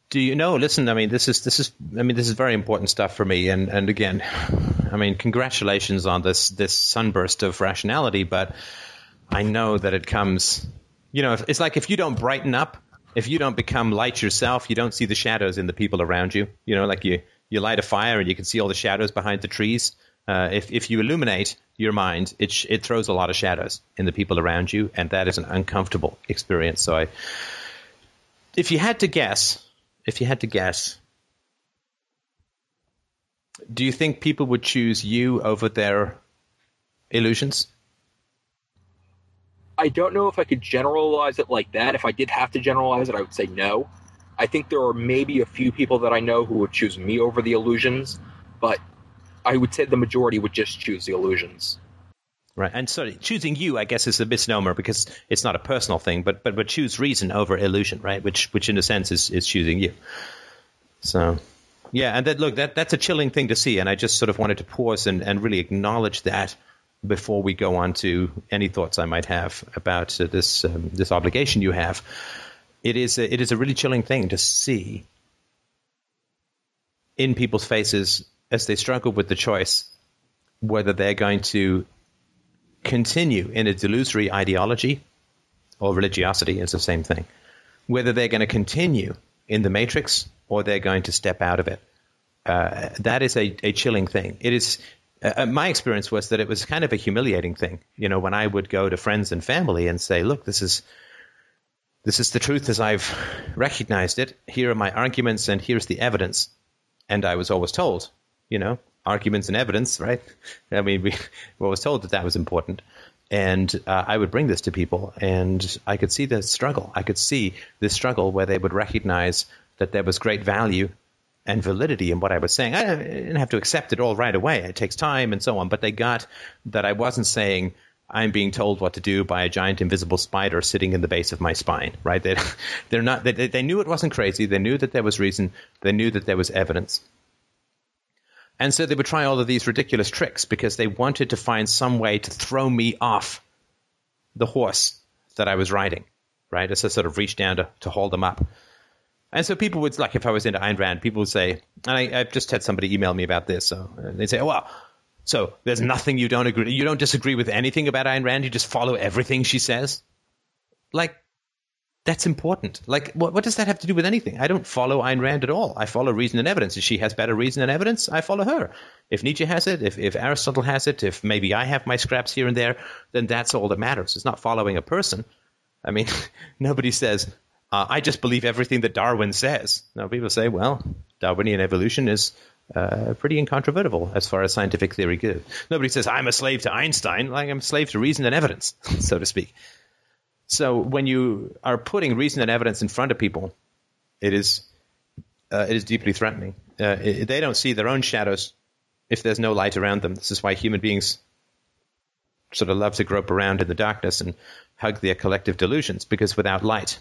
Do you know? Listen, I mean, this is this is I mean, this is very important stuff for me. And and again, I mean, congratulations on this this sunburst of rationality. But I know that it comes. You know, it's like if you don't brighten up, if you don't become light yourself, you don't see the shadows in the people around you. You know, like you you light a fire and you can see all the shadows behind the trees. Uh, if if you illuminate your mind, it sh- it throws a lot of shadows in the people around you, and that is an uncomfortable experience. So I, if you had to guess, if you had to guess, do you think people would choose you over their illusions?
I don't know if I could generalize it like that. If I did have to generalize it, I would say no. I think there are maybe a few people that I know who would choose me over the illusions, but I would say the majority would just choose the illusions.
Right, and so choosing you, I guess, is a misnomer because it's not a personal thing, but but but choose reason over illusion, right? Which which in a sense is is choosing you. So, Yeah, and that look that that's a chilling thing to see, and I just sort of wanted to pause and, and really acknowledge that before we go on to any thoughts I might have about uh, this um, this obligation you have. It is a, it is a really chilling thing to see in people's faces as they struggle with the choice whether they're going to continue in a delusory ideology or religiosity is the same thing. Whether they're going to continue in the matrix or they're going to step out of it. Uh, that is a, a chilling thing. It is. Uh, uh, my experience was that it was kind of a humiliating thing. You know, when I would go to friends and family and say, "Look, this is this is the truth as I've recognized it. Here are my arguments, and here's the evidence." And I was always told, you know, arguments and evidence, right? I mean, we were always told that that was important. And uh, I would bring this to people, and I could see the struggle. I could see this struggle where they would recognize that there was great value and validity in what I was saying. I didn't have to accept it all right away. It takes time and so on. But they got that I wasn't saying I'm being told what to do by a giant invisible spider sitting in the base of my spine. Right? They, they're not. They, they knew it wasn't crazy. They knew that there was reason. They knew that there was evidence. And so they would try all of these ridiculous tricks because they wanted to find some way to throw me off the horse that I was riding, right? As I sort of reached down to, to hold them up. And so people would, like, if I was into Ayn Rand, people would say, and I, have just had somebody email me about this. So they'd say, oh, well, so there's nothing you don't agree, you don't disagree with anything about Ayn Rand. You just follow everything she says. Like, that's important. Like, what, what does that have to do with anything? I don't follow Ayn Rand at all. I follow reason and evidence. If she has better reason and evidence, I follow her. If Nietzsche has it, if, if Aristotle has it, if maybe I have my scraps here and there, then that's all that matters. It's not following a person. I mean, nobody says, uh, I just believe everything that Darwin says. Now, people say, well, Darwinian evolution is uh, pretty incontrovertible as far as scientific theory goes. Nobody says, I'm a slave to Einstein, like I'm a slave to reason and evidence, so to speak. So when you are putting reason and evidence in front of people, it is uh, it is deeply threatening. Uh, it, they don't see their own shadows if there's no light around them. This is why human beings sort of love to grope around in the darkness and hug their collective delusions, because without light,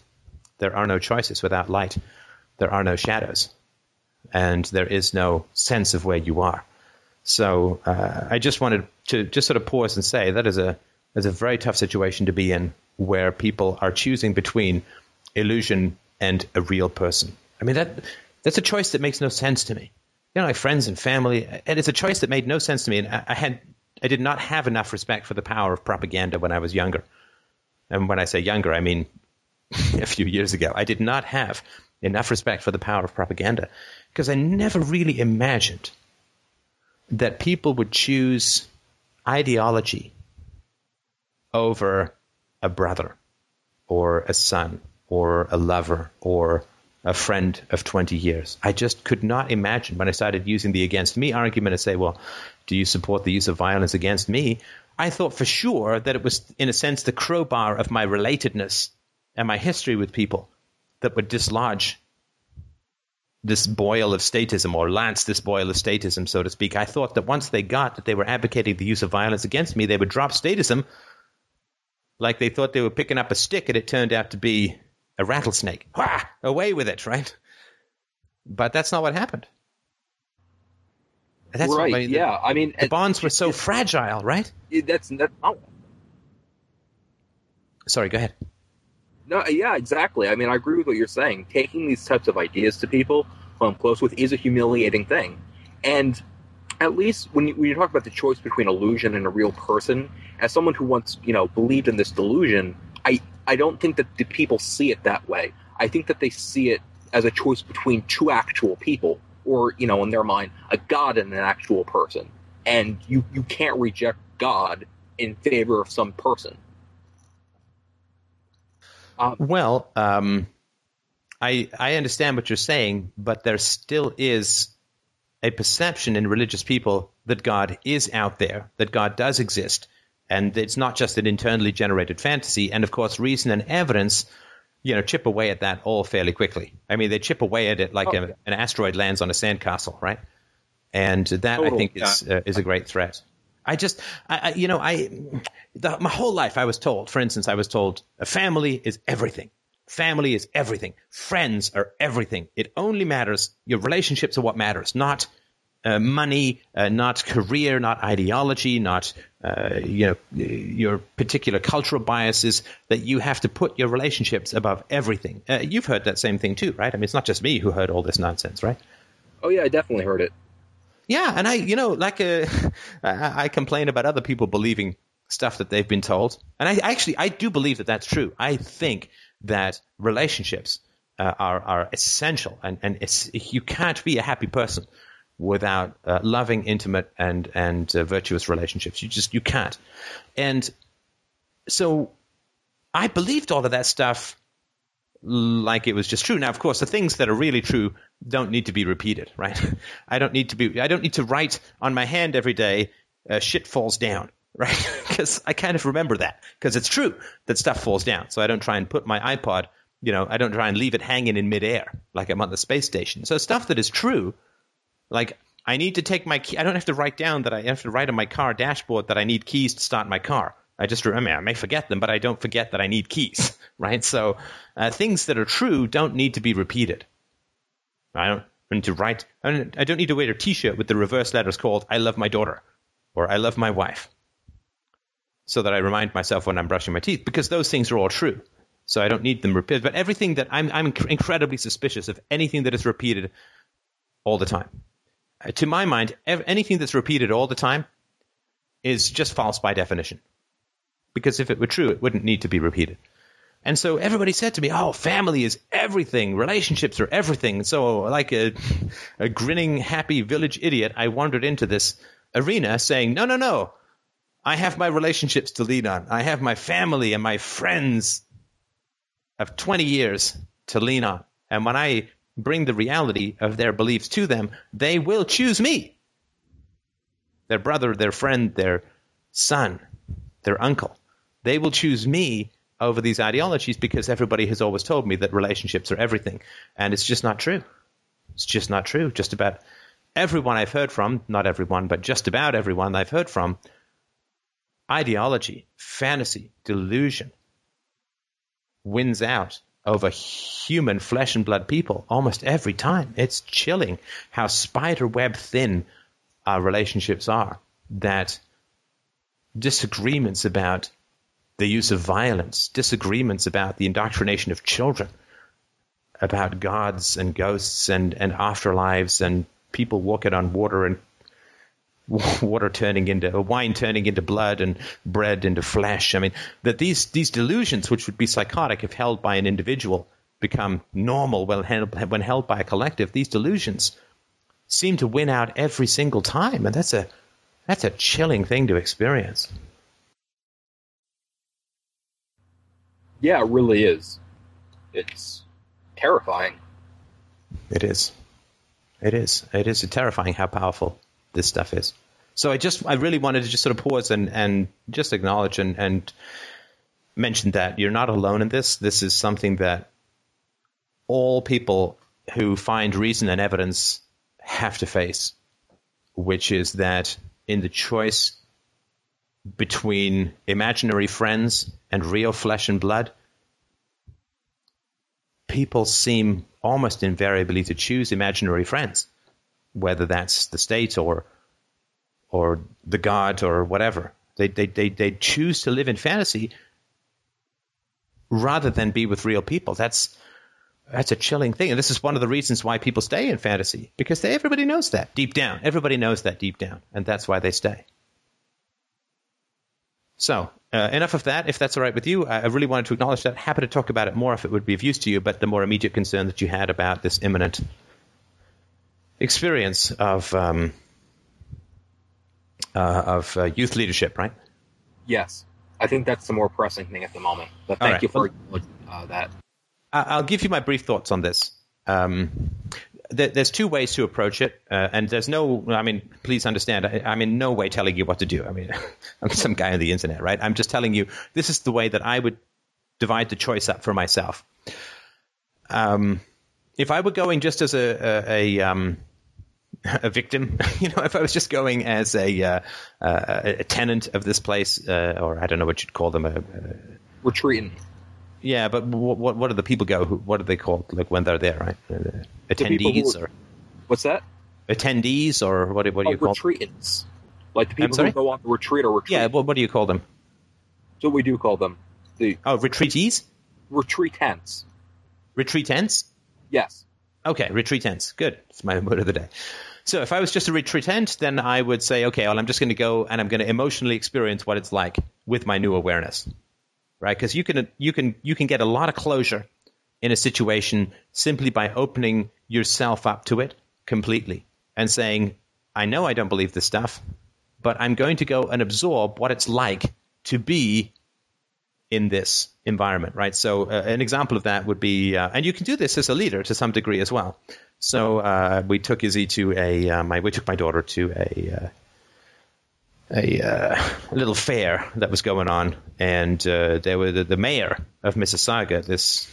there are no choices. Without light, there are no shadows, and there is no sense of where you are. So uh, I just wanted to just sort of pause and say that is a is a very tough situation to be in where people are choosing between illusion and a real person. I mean that that's a choice that makes no sense to me. You know, my friends and family, and it's a choice that made no sense to me. And I, I had I did not have enough respect for the power of propaganda when I was younger. And when I say younger, I mean a few years ago. I did not have enough respect for the power of propaganda because I never really imagined that people would choose ideology over a brother or a son or a lover or a friend of 20 years. I just could not imagine when I started using the against me argument to say, well, do you support the use of violence against me? I thought for sure that it was, in a sense, the crowbar of my relatedness and my history with people that would dislodge this boil of statism or lance this boil of statism, so to speak. I thought that once they got that they were advocating the use of violence against me, they would drop statism like they thought they were picking up a stick and it turned out to be a rattlesnake. Wah! Away with it, right? But that's not what happened.
That's right. What, I mean, yeah. The, I mean,
the bonds were so fragile, right?
That's that's not.
Sorry. Go ahead.
No. Yeah. Exactly. I mean, I agree with what you're saying. Taking these types of ideas to people who I'm close with is a humiliating thing, and at least when you, when you talk about the choice between illusion and a real person, as someone who once you know believed in this delusion, I I don't think that the people see it that way. I think that they see it as a choice between two actual people, or you know, in their mind, a god and an actual person, and you you can't reject God in favor of some person.
Um, well, um, I I understand what you're saying, but there still is a perception in religious people that God is out there, that God does exist, and it's not just an internally generated fantasy. And of course, reason and evidence, you know, chip away at that all fairly quickly. I mean, they chip away at it like oh, a, yeah. an asteroid lands on a sandcastle, right? And that Total, I think is yeah. uh, is a great threat. I just, I, I, you know, I the, my whole life I was told. For instance, I was told a family is everything. Family is everything. Friends are everything. It only matters. Your relationships are what matters, not uh, money, uh, not career, not ideology, not uh, you know your particular cultural biases. That you have to put your relationships above everything. Uh, you've heard that same thing too, right? I mean, it's not just me who heard all this nonsense, right?
Oh yeah, I definitely heard it.
Yeah, and I, you know, like uh, I, complain about other people believing stuff that they've been told, and I actually I do believe that that's true. I think that relationships uh, are are essential, and and you can't be a happy person without uh, loving, intimate, and and uh, virtuous relationships. You just you can't. And so, I believed all of that stuff like it was just true. Now, of course, the things that are really true don't need to be repeated, right? I don't need to be. I don't need to write on my hand every day. Uh, shit falls down, right? Because I kind of remember that because it's true that stuff falls down. So I don't try and put my iPod. You know, I don't try and leave it hanging in midair like I'm on the space station. So stuff that is true like I need to take my key. I don't have to write down that I have to write on my car dashboard that I need keys to start my car. I just remember I may forget them, but I don't forget that I need keys, right? So uh, things that are true don't need to be repeated. I don't need to write. I don't, need to wear a T-shirt with the reverse letters called "I love my daughter" or "I love my wife," so that I remind myself when I'm brushing my teeth, because those things are all true. So I don't need them repeated. But everything that I'm, I'm incredibly suspicious of anything that is repeated all the time. Uh, to my mind, anything that's repeated all the time is just false by definition. Because if it were true, it wouldn't need to be repeated. And so everybody said to me, "Oh, family is everything. Relationships are everything." And So, like a, a grinning, happy village idiot, I wandered into this arena saying, "No, no, no. I have my relationships to lean on. I have my family and my friends of 20 years to lean on. And when I bring the reality of their beliefs to them, they will choose me. Their brother, their friend, their son, their uncle. They will choose me over these ideologies because everybody has always told me that relationships are everything. And it's just not true. It's just not true. Just about everyone I've heard from, not everyone, but just about everyone I've heard from, ideology, fantasy, delusion wins out over human flesh and blood people almost every time. It's chilling how spider web thin our relationships are. That disagreements about the use of violence, disagreements about the indoctrination of children, about gods and ghosts and, and afterlives and people walking on water and water turning into wine turning into blood and bread into flesh. I mean, that these these delusions, which would be psychotic if held by an individual, become normal when held, when held by a collective. These delusions seem to win out every single time, and that's a that's a chilling thing to experience.
Yeah, it really is. It's terrifying.
It is. It is. It is terrifying how powerful this stuff is. So I just, I really wanted to just sort of pause and, and just acknowledge and, and mention that you're not alone in this. This is something that all people who find reason and evidence have to face, which is that in the choice between imaginary friends and real flesh and blood, people seem almost invariably to choose imaginary friends whether that's the state or or the god or whatever. They they they they choose to live in fantasy rather than be with real people. That's that's a chilling thing, and this is one of the reasons why people stay in fantasy because they, everybody knows that deep down. Everybody knows that deep down, and that's why they stay. So, uh, enough of that. If that's all right with you, I, I really wanted to acknowledge that. Happy to talk about it more if it would be of use to you, but the more immediate concern that you had about this imminent experience of um, uh, of uh, youth leadership, right?
Yes, I think that's the more pressing thing at the moment. But thank right. you for uh, that.
I'll give you my brief thoughts on this. Um, there's two ways to approach it, uh, and there's no. I mean, please understand. I, am in no way telling you what to do. I mean, I'm some guy on the internet, right? I'm just telling you this is the way that I would divide the choice up for myself. Um, if I were going just as a a, a, um, a victim, you know, if I was just going as a uh, uh, a tenant of this place, uh, or I don't know what you'd call them, a, a
retreating.
Yeah, but what what, what do the people go? Who, what are they called? Like when they're there, right? Uh, attendees
who-
or
What's that?
attendees or what? do- What do you
oh,
call? Them?
retreatants. Like the people who go on the retreat or retreat.
Yeah, what, what do you call them?
So we do call them. The
Oh, retreatees,
retreatants.
retreatants.
Yes.
Okay, retreatants. Good. It's my word of the day. So if I was just a retreatant, then I would say, okay, well, I'm just going to go and I'm going to emotionally experience what it's like with my new awareness, right? Because you can you can you can get a lot of closure in a situation simply by opening yourself up to it completely and saying, I know I don't believe this stuff, but I'm going to go and absorb what it's like to be in this environment, right? So uh, an example of that would be, uh, and you can do this as a leader to some degree as well. So uh, we took Izzy to a, my, we took my daughter to a, uh, a, uh, a little fair that was going on, and uh, there were the, the mayor of Mississauga, this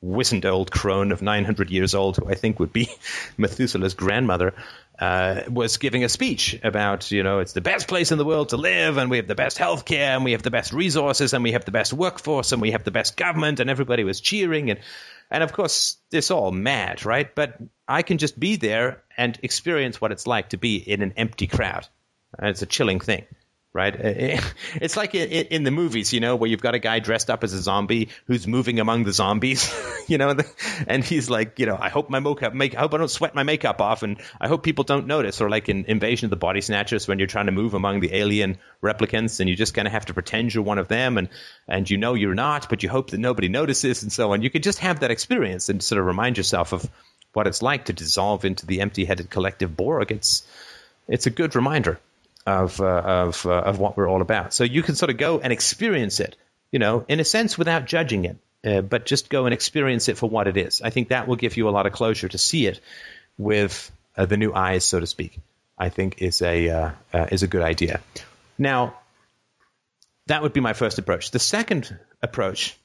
wizened old crone of 900 years old, who I think would be Methuselah's grandmother, uh, was giving a speech about, you know, it's the best place in the world to live, and we have the best health care, and we have the best resources, and we have the best workforce, and we have the best government, and everybody was cheering. And, and of course, it's all mad, right? But I can just be there and experience what it's like to be in an empty crowd. It's a chilling thing right? It's like in, the movies, you know, where you've got a guy dressed up as a zombie who's moving among the zombies, you know, and he's like, you know, I hope my makeup, make, I hope I don't sweat my makeup off, and I hope people don't notice. Or like in Invasion of the Body Snatchers, when you're trying to move among the alien replicants, and you just kind of have to pretend you're one of them, and and you know you're not, but you hope that nobody notices, and so on. You can just have that experience and sort of remind yourself of what it's like to dissolve into the empty-headed collective Borg. It's it's a good reminder of uh, of uh, of what we're all about. So you can sort of go and experience it, you know, in a sense without judging it, uh, but just go and experience it for what it is. I think that will give you a lot of closure to see it with uh, the new eyes, so to speak. I think is a uh, uh, is a good idea. Now, that would be my first approach. The second approach,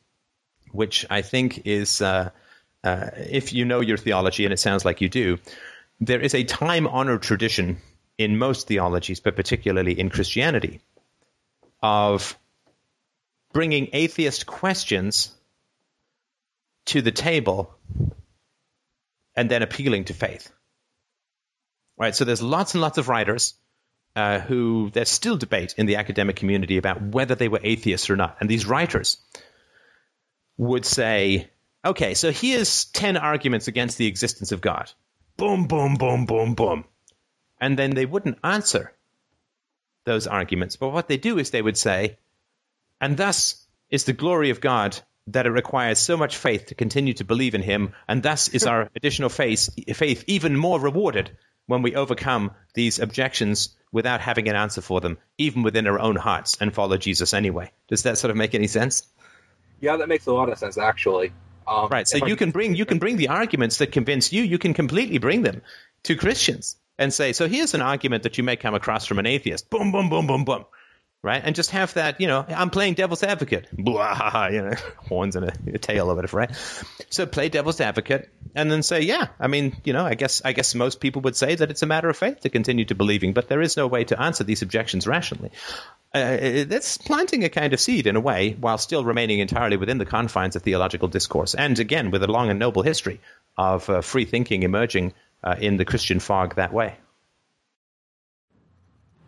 which I think is, if you know your theology, and it sounds like you do, there is a time honored tradition in most theologies, but particularly in Christianity, of bringing atheist questions to the table and then appealing to faith. Right? So there's lots and lots of writers uh, who there's still debate in the academic community about whether they were atheists or not. And these writers would say, okay, so here's 10 arguments against the existence of God. Boom, boom, boom, boom, boom and then they wouldn't answer those arguments. But what they do is they would say, and thus is the glory of God that it requires so much faith to continue to believe in Him, and thus is our additional faith, faith even more rewarded when we overcome these objections without having an answer for them, even within our own hearts, and follow Jesus anyway. Does that sort of make any sense?
Yeah, that makes a lot of sense actually. Um,
Right. So
I-
you can bring you can bring the arguments that convince you. You can completely bring them to Christians and say, so here's an argument that you may come across from an atheist. Boom, boom, boom, boom, boom. Right, and just have that, you know, I'm playing devil's advocate. Blah, you know, horns and a, a tail of it, right? So play devil's advocate, and then say, yeah, I mean, you know, I guess, I guess most people would say that it's a matter of faith to continue to believing, but there is no way to answer these objections rationally. Uh, that's planting a kind of seed in a way, while still remaining entirely within the confines of theological discourse, and again with a long and noble history of uh, free thinking emerging uh, in the Christian fog that way.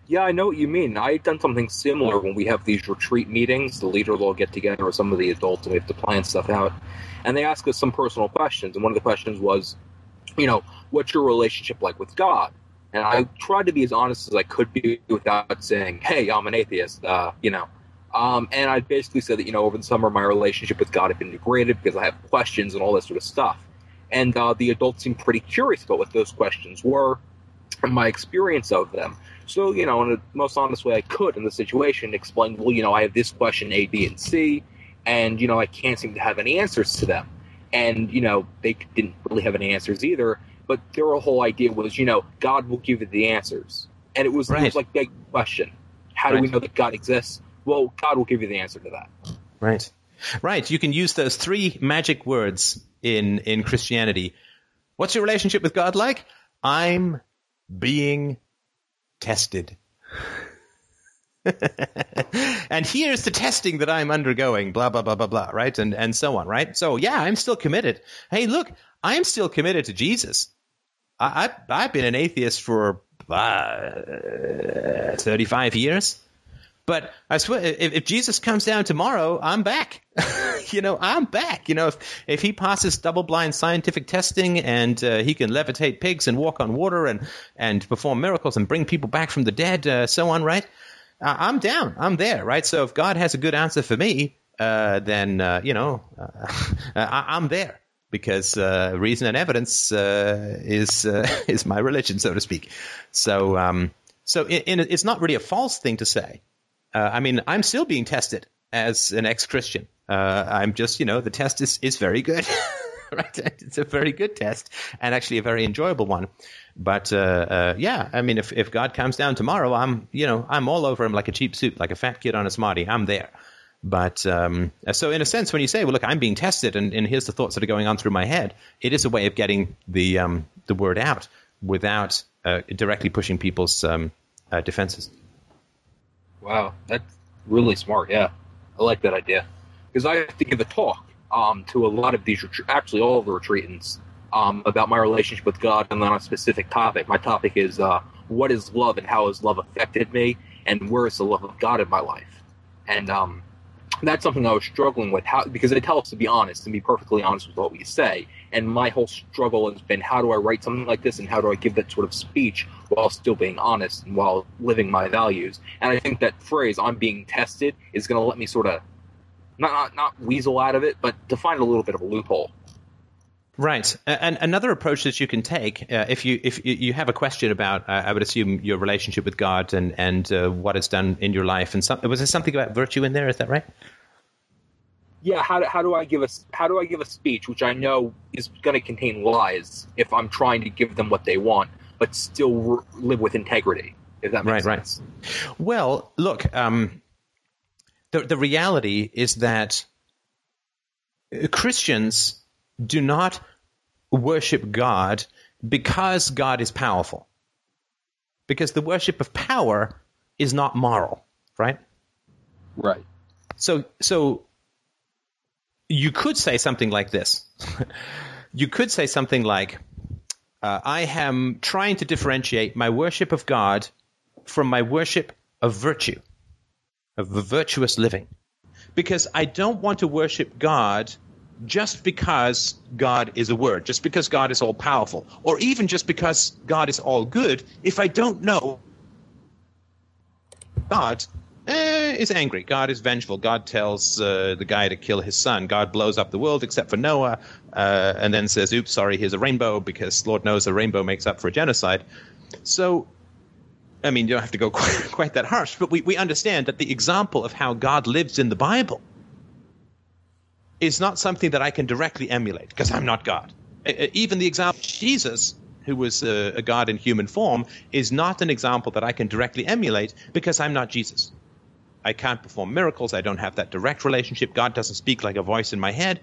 Yeah, I know what you mean. I've done something similar when we have these retreat meetings. The leaders will get together with some of the adults and we have to plan stuff out. And they ask us some personal questions. And one of the questions was, you know, what's your relationship like with God? And I tried to be as honest as I could be without saying, hey, I'm an atheist, uh, you know. Um, and I basically said that, you know, over the summer, my relationship with God had been degraded because I have questions and all that sort of stuff. And uh, the adults seemed pretty curious about what those questions were and my experience of them. So, you know, in the most honest way I could in the situation, explain, well, you know, I have this question A, B, and C, and, you know, I can't seem to have any answers to them. And, you know, they didn't really have any answers either, but their whole idea was, you know, God will give you the answers. And it was, it
Right.
was like big question. How do we know that God exists? Well, God will give you the answer to that.
Right. Right. You can use those three magic words in, in Christianity. What's your relationship with God like? I'm being tested. and here's the testing that I'm undergoing, blah, blah, blah, blah, blah, right? And, and so on, right? So, yeah, I'm still committed. Hey, look, I'm still committed to Jesus. I, I, I've been an atheist for uh, 35 years. But I swear, if, if, Jesus comes down tomorrow, I'm back. you know, I'm back. You know, if if he passes double-blind scientific testing and uh, he can levitate pigs and walk on water and and perform miracles and bring people back from the dead, uh, so on, right? I'm down. I'm there, right? So if God has a good answer for me, uh, then uh, you know, uh, I, am there because reason and evidence is is my religion, so to speak. So um, so in, it's not really a false thing to say uh, I mean, I'm still being tested as an ex-Christian. Uh, I'm just, you know, the test is, is very good. right? It's a very good test and actually a very enjoyable one. But uh, uh, yeah, I mean, if, if God comes down tomorrow, I'm, you know, I'm all over him like a cheap suit, like a fat kid on a smartie. I'm there. But um, so, in a sense, when you say, "Well, look, I'm being tested," and, and, here's the thoughts that are going on through my head, it is a way of getting the um, the word out without uh, directly pushing people's um, uh, defenses.
Wow, that's really smart. Yeah, I like that idea because I have to give a talk um, to a lot of these, actually all of the retreatants, um, about my relationship with God and on a specific topic. My topic is uh, what is love and how has love affected me, and where is the love of God in my life, and um, that's something I was struggling with. How because they tell us to be honest and be perfectly honest with what we say, and my whole struggle has been how do I write something like this and how do I give that sort of speech while still being honest and while living my values. And I think that phrase "I'm being tested" is going to let me sort of not, not not weasel out of it, but to find a little bit of a loophole.
Right, and another approach that you can take uh, if you if you have a question about, uh, I would assume your relationship with God and and uh, what it's done in your life, and some, was there something about virtue in there? Is that right?
yeah, how do, how do I give a how do I give a speech which I know is going to contain lies if I'm trying to give them what they want, but still live with integrity? If that makes
right,
sense.
Right. Well, look, um, the the reality is that Christians do not worship God because God is powerful, because the worship of power is not moral, right?
Right.
So so you could say something like this. you could say something like, uh, I am trying to differentiate my worship of God from my worship of virtue, of virtuous living. Because I don't want to worship God just because God is a word, just because God is all powerful, or even just because God is all good, if I don't know God eh, is angry. God is vengeful. God tells uh, the guy to kill his son. God blows up the world except for Noah, uh, and then says, "Oops, sorry, here's a rainbow," because Lord knows a rainbow makes up for a genocide. So, I mean, you don't have to go quite, quite that harsh, but we, we understand that the example of how God lives in the Bible is not something that I can directly emulate because I'm not God. Even the example of Jesus who was a, a, God in human form, is not an example that I can directly emulate because I'm not Jesus. I can't perform miracles. I don't have that direct relationship. God doesn't speak like a voice in my head.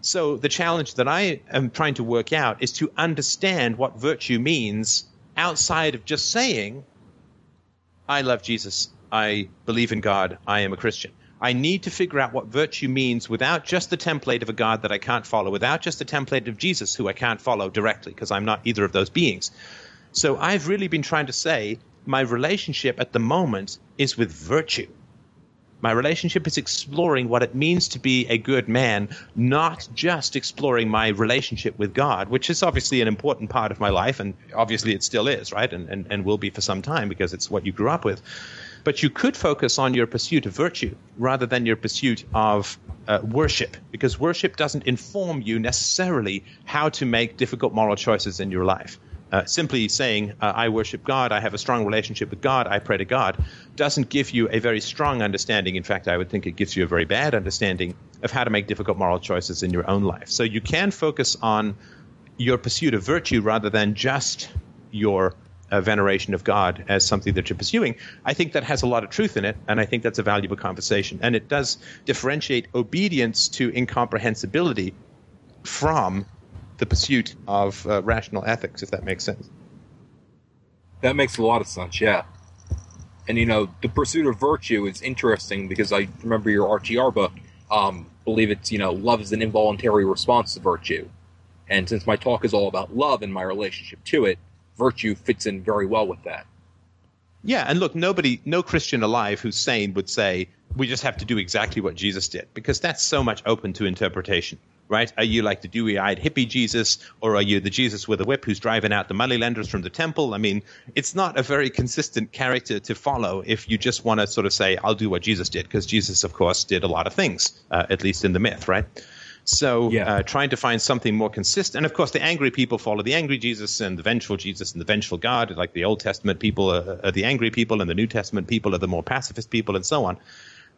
So the challenge that I am trying to work out is to understand what virtue means outside of just saying, I love Jesus. I believe in God. I am a Christian. I need to figure out what virtue means without just the template of a God that I can't follow, without just the template of Jesus who I can't follow directly because I'm not either of those beings. So I've really been trying to say my relationship at the moment is with virtue. My relationship is exploring what it means to be a good man, not just exploring my relationship with God, which is obviously an important part of my life, and obviously it still is, right? And, and, and will be for some time because it's what you grew up with. But you could focus on your pursuit of virtue rather than your pursuit of uh, worship, because worship doesn't inform you necessarily how to make difficult moral choices in your life. Uh, simply saying, uh, I worship God, I have a strong relationship with God, I pray to God, doesn't give you a very strong understanding. In fact, I would think it gives you a very bad understanding of how to make difficult moral choices in your own life. So you can focus on your pursuit of virtue rather than just your uh, veneration of God as something that you're pursuing. I think that has a lot of truth in it, and I think that's a valuable conversation. And it does differentiate obedience to incomprehensibility from the pursuit of uh, rational ethics, if that makes sense.
That makes a lot of sense, yeah. And you know, the pursuit of virtue is interesting because I remember your RTR book. Um, believe it's you know, love is an involuntary response to virtue. And since my talk is all about love and my relationship to it, virtue fits in very well with that.
Yeah, and look, nobody, no Christian alive who's sane would say we just have to do exactly what Jesus did because that's so much open to interpretation, right? Are you like the dewy-eyed hippie Jesus, or are you the Jesus with a whip who's driving out the moneylenders from the temple? I mean, it's not a very consistent character to follow if you just want to sort of say I'll do what Jesus did because Jesus, of course, did a lot of things, uh, at least in the myth, right? So yeah. uh, trying to find something more consistent. And of course, the angry people follow the angry Jesus and the vengeful Jesus and the vengeful God. Like the Old Testament people are, are the angry people and the New Testament people are the more pacifist people and so on.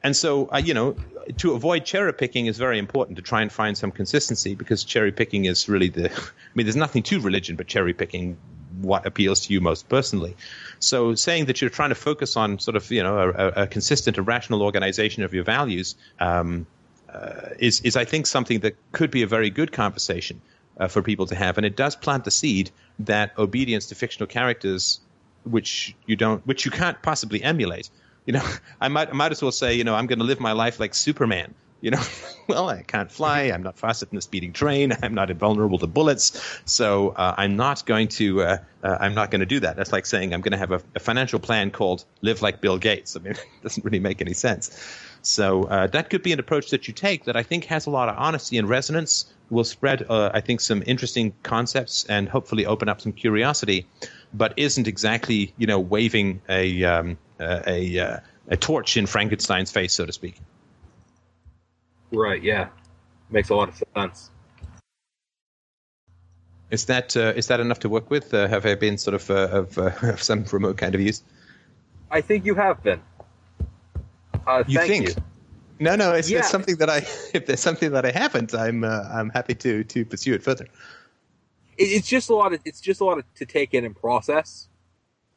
And so, uh, you know, to avoid cherry picking is very important to try and find some consistency because cherry picking is really the, I mean, there's nothing to religion but cherry picking what appeals to you most personally. So saying that you're trying to focus on sort of, you know, a, a consistent and rational organization of your values, um, uh, is is I think something that could be a very good conversation uh, for people to have, and it does plant the seed that obedience to fictional characters, which you don't, which you can't possibly emulate. You know, I might I might as well say, you know, I'm going to live my life like Superman. You know, well, I can't fly. I'm not faster than a speeding train. I'm not invulnerable to bullets. So uh, I'm not going to. Uh, uh, I'm not going to do that. That's like saying I'm going to have a, a, financial plan called "Live like Bill Gates." I mean, it doesn't really make any sense. So uh, that could be an approach that you take that I think has a lot of honesty and resonance. Will spread, uh, I think, some interesting concepts and hopefully open up some curiosity, but isn't exactly you know waving a um, a, a, a torch in Frankenstein's face, so to speak.
Right. Yeah, makes a lot of sense.
Is that uh, is that enough to work with? Uh, have I been sort of uh, of, uh, of some remote kind of use?
I think you have been. Uh,
you
think?
You. No, no. It's, yeah. it's, something that I. If there's something that I haven't, I'm uh, I'm happy to to pursue it further.
It's just a lot of it's just a lot of, to take in and process.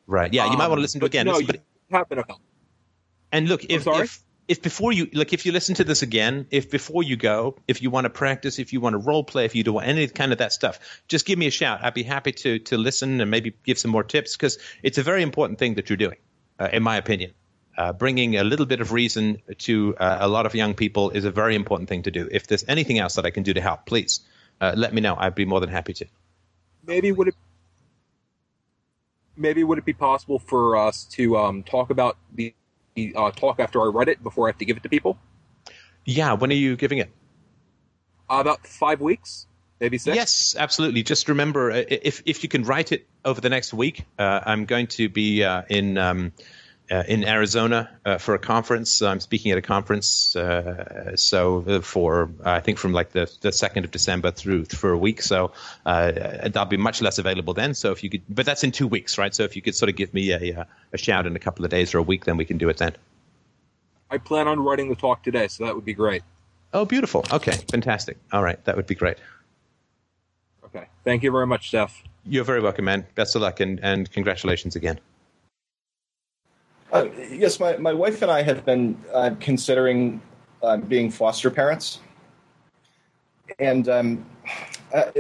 Right. Yeah. You um, might want to listen to it again.
No, been
And look, if, if if before you like if you listen to this again if before you go if you want to practice if you want to role play if you do any kind of that stuff just give me a shout i'd be happy to to listen and maybe give some more tips because it's a very important thing that you're doing uh, in my opinion uh, bringing a little bit of reason to uh, a lot of young people is a very important thing to do. If there's anything else that I can do to help, please uh, let me know. I'd be more than happy to.
Maybe would it maybe would it be possible for us to um, talk about the uh, talk after I read it before I have to give it to people?
Yeah, when are you giving it?
about five weeks, maybe six.
Yes, absolutely. Just remember, uh, if if you can write it over the next week, uh, I'm going to be in. Um, uh, in Arizona uh, for a conference. I'm speaking at a conference, uh, so uh, for I think from like the the second of December through for a week. So uh, that'll be much less available then. So if you could, but that's in two weeks, right? So if you could sort of give me a a shout in a couple of days or a week, then we can do it then.
I plan on writing the talk today, so that would be great.
Oh, beautiful. Okay, fantastic. All right, that would be great.
Okay, thank you very much, Steph.
You're very welcome, man. Best of luck and, and congratulations again.
Uh, yes, my, my wife and I have been uh, considering uh, being foster parents. And um, uh,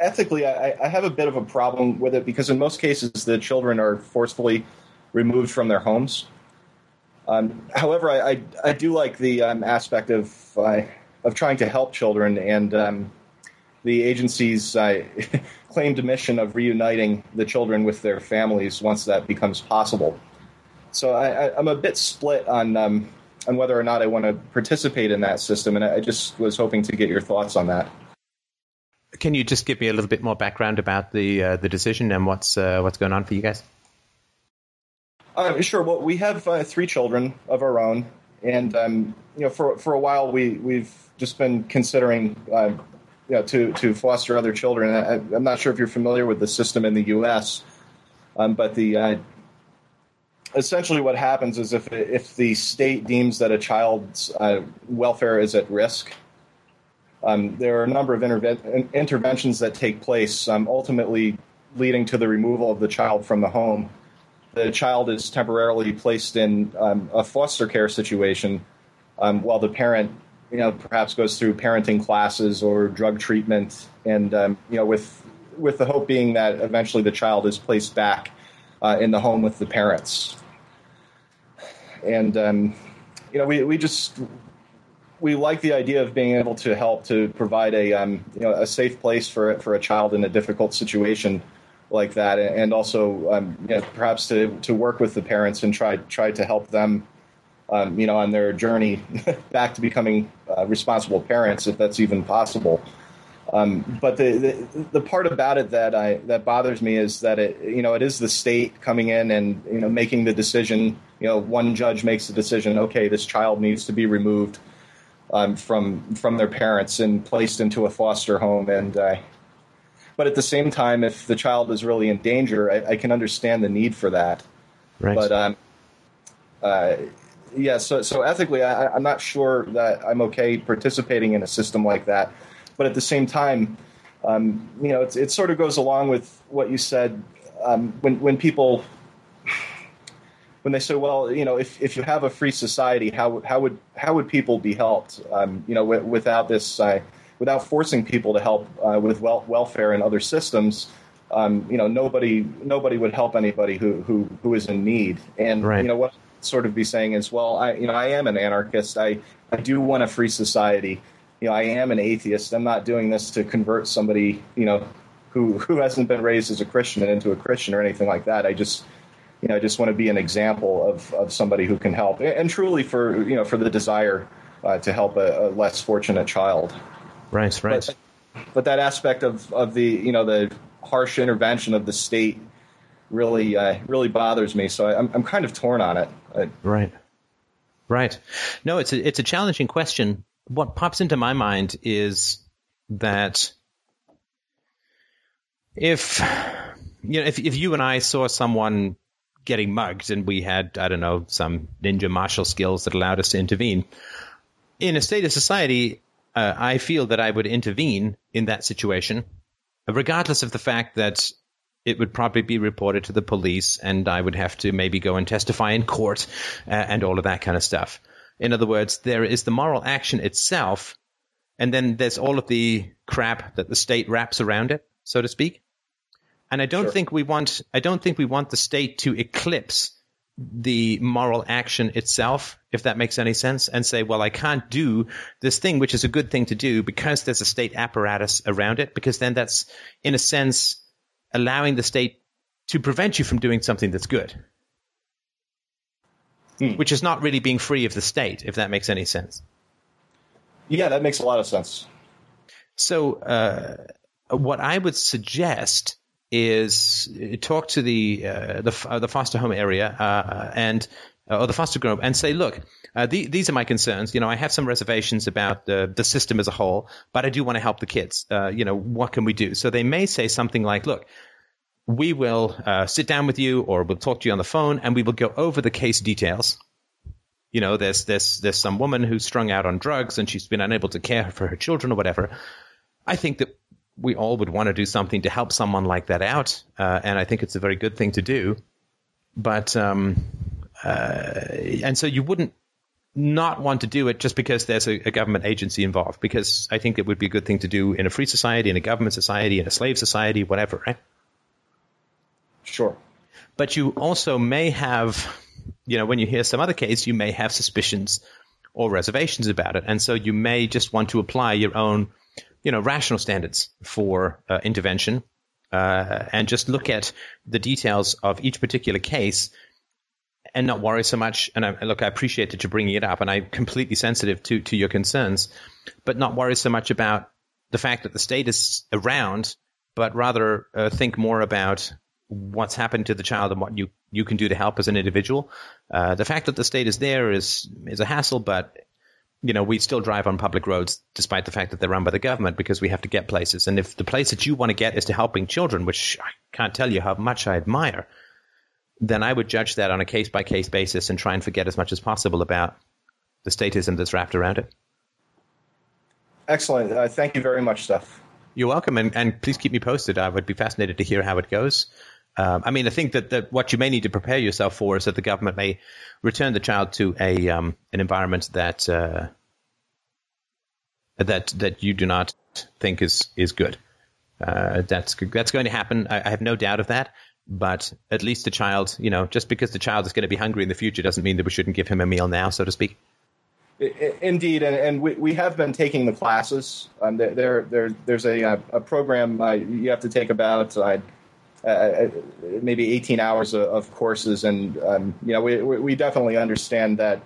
ethically, I, I, have a bit of a problem with it because in most cases the children are forcefully removed from their homes. Um, however, I, I, I, do like the um, aspect of uh, of trying to help children and um, the agency's uh, claimed mission of reuniting the children with their families once that becomes possible. So I, am a bit split on um, on whether or not I want to participate in that system, and I just was hoping to get your thoughts on that.
Can you just give me a little bit more background about the uh, the decision and what's uh, what's going on for you guys?
Uh, sure. Well, we have uh, three children of our own, and um, you know, for for a while we we've just been considering. Uh, you know, to, to foster other children. I, am not sure if you're familiar with the system in the U.S., um, but the uh, essentially what happens is if if the state deems that a child's uh, welfare is at risk, um, there are a number of interve- interventions that take place, um, ultimately leading to the removal of the child from the home. The child is temporarily placed in um, a foster care situation um, while the parent, you know, perhaps goes through parenting classes or drug treatment, and um, you know, with with the hope being that eventually the child is placed back uh, in the home with the parents. And um, you know, we we just we like the idea of being able to help to provide a um, you know a safe place for for a child in a difficult situation like that, and also um, you know, perhaps to to work with the parents and try try to help them. Um, you know, on their journey back to becoming uh, responsible parents, if that's even possible. Um, but the, the, the part about it that I that bothers me is that it you know it is the state coming in and you know making the decision. You know, one judge makes the decision. Okay, this child needs to be removed um, from from their parents and placed into a foster home. And uh, but at the same time, if the child is really in danger, I, I can understand the need for that.
Right.
But um, uh, yeah, so so ethically, I, I'm not sure that I'm okay participating in a system like that but at the same time, um, you know, it sort of goes along with what you said um, when when people when they say, well, you know, if, if you have a free society, how how would how would people be helped? Um, you know, w- without this, uh, without forcing people to help uh, with wel- welfare and other systems. Um, you know, nobody nobody would help anybody who who, who is in need. And
right.
you know what I'd sort of be saying is, well, I you know I am an anarchist. I I do want a free society you know, I am an atheist. I'm not doing this to convert somebody, you know, who who hasn't been raised as a Christian into a Christian or anything like that. I just, you know, I just want to be an example of of somebody who can help, and truly for you know for the desire uh, to help a, a, less fortunate child.
Right, right.
But, but, that aspect of of the you know the harsh intervention of the state really uh, really bothers me. So I, I'm I'm kind of torn on it. I,
right. Right. No, it's a it's a challenging question what pops into my mind is that if you know if if you and I saw someone getting mugged and we had I don't know some ninja martial skills that allowed us to intervene in a state of society, uh, I feel that I would intervene in that situation, regardless of the fact that it would probably be reported to the police and I would have to maybe go and testify in court uh, and all of that kind of stuff. In other words, there is the moral action itself, and then there's all of the crap that the state wraps around it, so to speak. And I don't sure. think we want I don't think we want the state to eclipse the moral action itself, if that makes any sense, and say, well, I can't do this thing, which is a good thing to do because there's a state apparatus around it, because then that's, in a sense, allowing the state to prevent you from doing something that's good hmm. which is not really being free of the state, if that makes any sense.
Yeah, that makes a lot of sense.
So, uh, what I would suggest is talk to the uh, the, uh, the, foster home area uh, and uh, or the foster group and say, look, uh, the, these are my concerns. You know, I have some reservations about the the system as a whole, but I do want to help the kids. you know, what can we do? So they may say something like, look, we will uh, sit down with you or we'll talk to you on the phone and we will go over the case details. You know, there's there's there's some woman who's strung out on drugs and she's been unable to care for her children or whatever. I think that we all would want to do something to help someone like that out, uh, and I think it's a very good thing to do. But um, uh, and so you wouldn't not want to do it just because there's a, a, government agency involved, because I think it would be a good thing to do in a free society, in a government society, in a slave society, whatever, right?
Sure.
But you also may have, you know, when you hear some other case, you may have suspicions or reservations about it. And so you may just want to apply your own, you know, rational standards for uh, intervention uh, and just look at the details of each particular case and not worry so much. And I, look, I appreciate that you're bringing it up, and I'm completely sensitive to to your concerns, but not worry so much about the fact that the state is around, but rather uh, think more about what's happened to the child and what you, you can do to help as an individual. Uh, the fact that the state is there is is a hassle, but you know we still drive on public roads despite the fact that they're run by the government because we have to get places. And if the place that you want to get is to helping children, which I can't tell you how much I admire, then I would judge that on a case by case basis and try and forget as much as possible about the statism that's wrapped around it.
Excellent. Uh, thank you very much, Steph.
You're welcome, and, and please keep me posted. I would be fascinated to hear how it goes. Um, I mean, I think that, that what you may need to prepare yourself for is that the government may return the child to a um, an environment that uh, that that you do not think is is good. Uh, that's that's going to happen. I, I, have no doubt of that. but at least the child, you know, just because the child is going to be hungry in the future doesn't mean that we shouldn't give him a meal now, so to speak.
Indeed, and, and we, we have been taking the classes. Um, there, there, there's a, a program uh, you have to take about uh, uh, maybe 18 hours of, of courses, and um, you know we, we definitely understand that.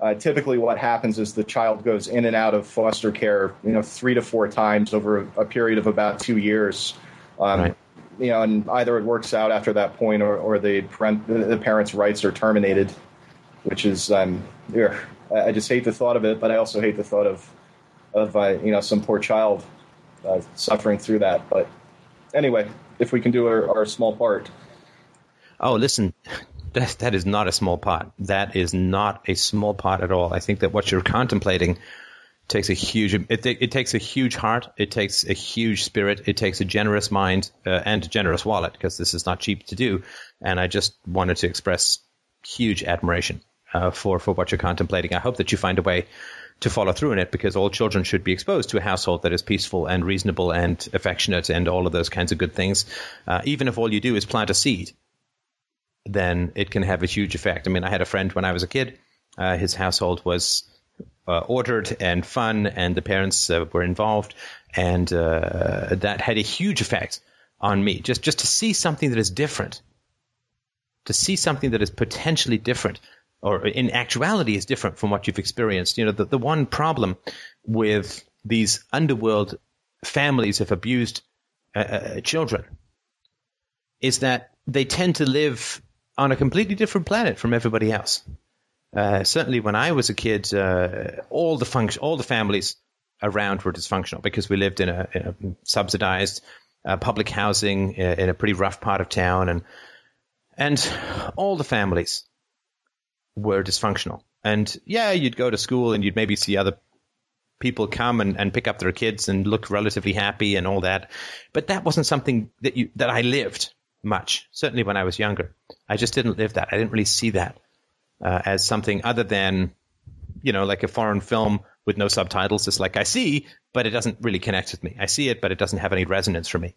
Uh, typically, what happens is the child goes in and out of foster care, you know, three to four times over a, a period of about two years. Um, right you know, and either it works out after that point, or, or the, parent, the parents' rights are terminated, which is um, I just hate the thought of it, but I also hate the thought of of uh, you know some poor child uh, suffering through that. But anyway, if we can do our, our small part.
Oh, listen, that, that is not a small part. That is not a small part at all. I think that what you're contemplating takes a huge it, it takes a huge heart it takes a huge spirit it takes a generous mind uh, and a generous wallet because this is not cheap to do and i just wanted to express huge admiration uh, for for what you're contemplating i hope that you find a way to follow through in it because all children should be exposed to a household that is peaceful and reasonable and affectionate and all of those kinds of good things uh, even if all you do is plant a seed then it can have a huge effect i mean i had a friend when i was a kid uh, his household was uh, ordered and fun, and the parents uh, were involved, and uh, that had a huge effect on me. Just just to see something that is different, to see something that is potentially different, or in actuality is different from what you've experienced. You know, the, the one problem with these underworld families of abused uh, uh, children is that they tend to live on a completely different planet from everybody else. Uh, certainly, when I was a kid, uh, all the function, all the families around were dysfunctional because we lived in a, in a subsidized uh, public housing uh, in a pretty rough part of town, and and all the families were dysfunctional. And yeah, you'd go to school and you'd maybe see other people come and, and pick up their kids and look relatively happy and all that, but that wasn't something that you that I lived much. Certainly, when I was younger, I just didn't live that. I didn't really see that uh, as something other than, you know, like a foreign film with no subtitles. It's like I see, but it doesn't really connect with me. I see it, but it doesn't have any resonance for me.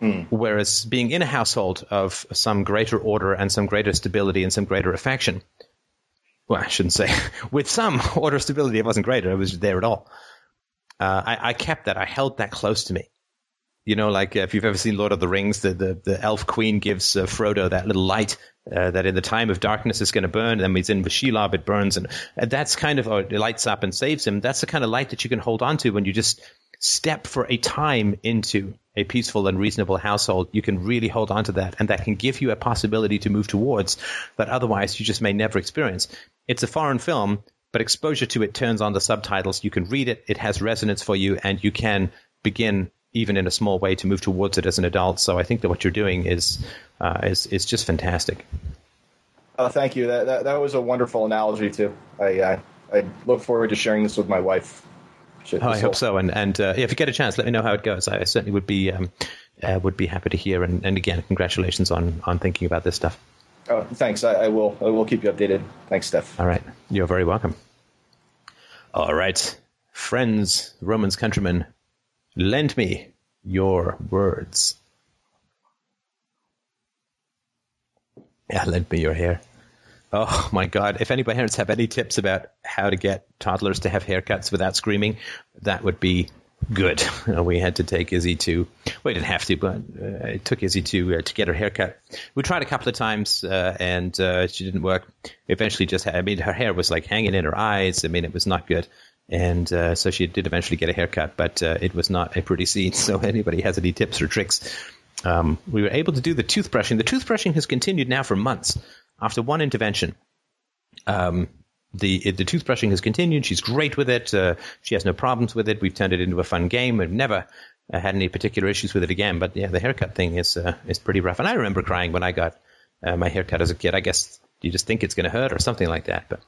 Hmm. Whereas being in a household of some greater order and some greater stability and some greater affection, well, I shouldn't say with some order of stability, it wasn't greater. It was there at all. Uh, I, I, kept that. I held that close to me. You know, like if you've ever seen Lord of the Rings, the the, the elf queen gives uh, Frodo that little light uh, that in the time of darkness is going to burn. And then he's in Shelob, it burns, and that's kind of uh, it lights up and saves him. That's the kind of light that you can hold on to when you just step for a time into a peaceful and reasonable household. You can really hold on to that, and that can give you a possibility to move towards that otherwise you just may never experience. It's a foreign film, but exposure to it turns on the subtitles. You can read it; it has resonance for you, and you can begin even in a small way, to move towards it as an adult. So I think that what you're doing is uh, is is just fantastic.
Oh, thank you. That, that, that was a wonderful analogy too. I uh, I look forward to sharing this with my wife.
Oh, I hope so. And and uh, if you get a chance, let me know how it goes. I certainly would be um, uh, would be happy to hear. And, and again, congratulations on on thinking about this stuff.
Oh, thanks. I, I will. I will keep you updated. Thanks, Steph.
All right. You're very welcome. All right, friends, Romans countrymen, Lend me your words. Yeah, lend me your hair. Oh my God. If any parents have any tips about how to get toddlers to have haircuts without screaming, that would be good. Uh, we had to take Izzy to, we didn't have to, but uh, it took Izzy to uh, to get her haircut. We tried a couple of times uh, and uh, she didn't work. Eventually, just I mean, her hair was like hanging in her eyes. I mean, it was not good and uh, so she did eventually get a haircut, but it was not a pretty scene. So anybody has any tips or tricks, um, we were able to do the toothbrushing. The toothbrushing has continued now for months after one intervention. Um, the the toothbrushing has continued. She's great with it. Uh, she has no problems with it. We've turned it into a fun game. We've never uh, had any particular issues with it again. But yeah, the haircut thing is uh, is pretty rough. And I remember crying when I got uh, my haircut as a kid. I guess you just think it's going to hurt or something like that. But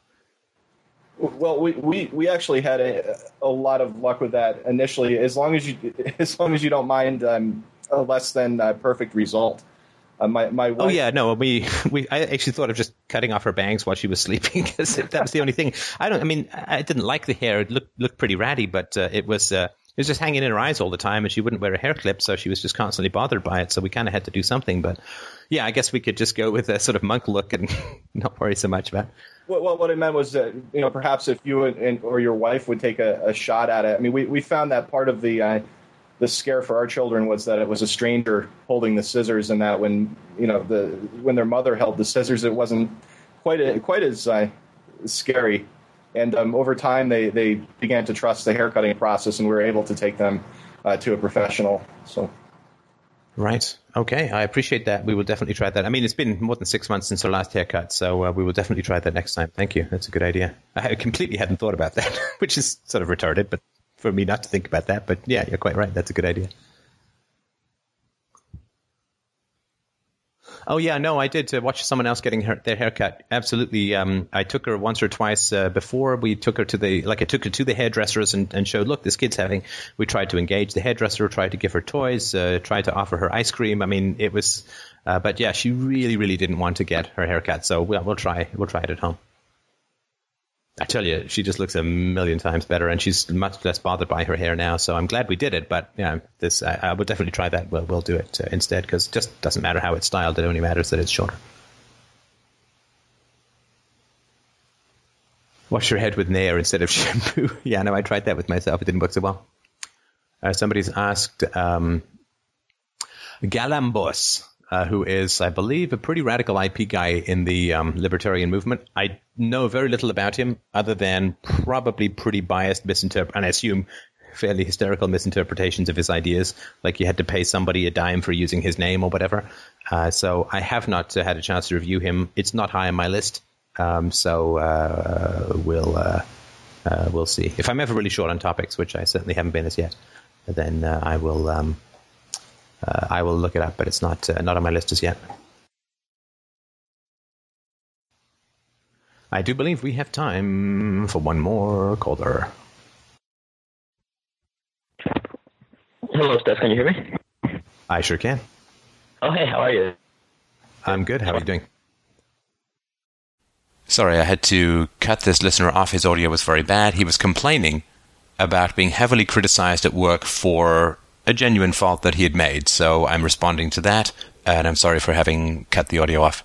well, we, we, we actually had a, a lot of luck with that initially. As long as you as long as you don't mind um, a less than uh, perfect result. Uh, my my oh,
wife, oh yeah no we we I actually thought of just cutting off her bangs while she was sleeping because that was the only thing I don't I mean I didn't like the hair it looked looked pretty ratty but uh, it was uh, it was just hanging in her eyes all the time, and she wouldn't wear a hair clip, so she was just constantly bothered by it. So we kind of had to do something. But yeah, I guess we could just go with a sort of monk look and not worry so much about. It.
Well, what I meant was that you know perhaps if you and, or your wife would take a, a, shot at it. I mean, we, we found that part of the uh, the scare for our children was that it was a stranger holding the scissors, and that when you know the when their mother held the scissors, it wasn't quite a, quite as uh, scary. And um, over time, they, they began to trust the haircutting process, and we were able to take them uh, to a professional. So,
right, okay, I appreciate that. We will definitely try that. I mean, it's been more than six months since our last haircut, so uh, we will definitely try that next time. Thank you. That's a good idea. I completely hadn't thought about that, which is sort of retarded, but for me not to think about that. But yeah, you're quite right. That's a good idea. Oh yeah, no, I did uh, watch someone else getting her, their haircut. Absolutely, um, I took her once or twice uh, before we took her to the like I took her to the hairdressers and, and showed look this kid's having. We tried to engage the hairdresser, tried to give her toys, uh, tried to offer her ice cream. I mean, it was, uh, but yeah, she really really didn't want to get her haircut. So we'll, we'll try we'll try it at home. I tell you, she just looks a million times better, and she's much less bothered by her hair now. So I'm glad we did it. But yeah, this I, I would definitely try that. We'll we'll do it uh, instead because it just doesn't matter how it's styled. It only matters that it's shorter. Wash your head with Nair instead of shampoo. yeah, no, I tried that with myself. It didn't work so well. Uh, somebody's asked um, Galambos uh, who is, I believe, a pretty radical IP guy in the um, libertarian movement. I know very little about him other than probably pretty biased misinterpret, and I assume fairly hysterical misinterpretations of his ideas, like you had to pay somebody a dime for using his name or whatever. Uh, so I have not uh, had a chance to review him. It's not high on my list, um, so uh, we'll uh, uh, we'll see. If I'm ever really short on topics, which I certainly haven't been as yet, then I will. Um, uh, I will look it up, but it's not uh, not on my list as yet. I do believe we have time for one more caller.
Hello, Steph. Can you hear me?
I sure can.
Oh, hey, how are you?
I'm good. How are you doing? Sorry, I had to cut this listener off. His audio was very bad. He was complaining about being heavily criticized at work for a genuine fault that he had made. So I'm responding to that, and I'm sorry for having cut the audio off.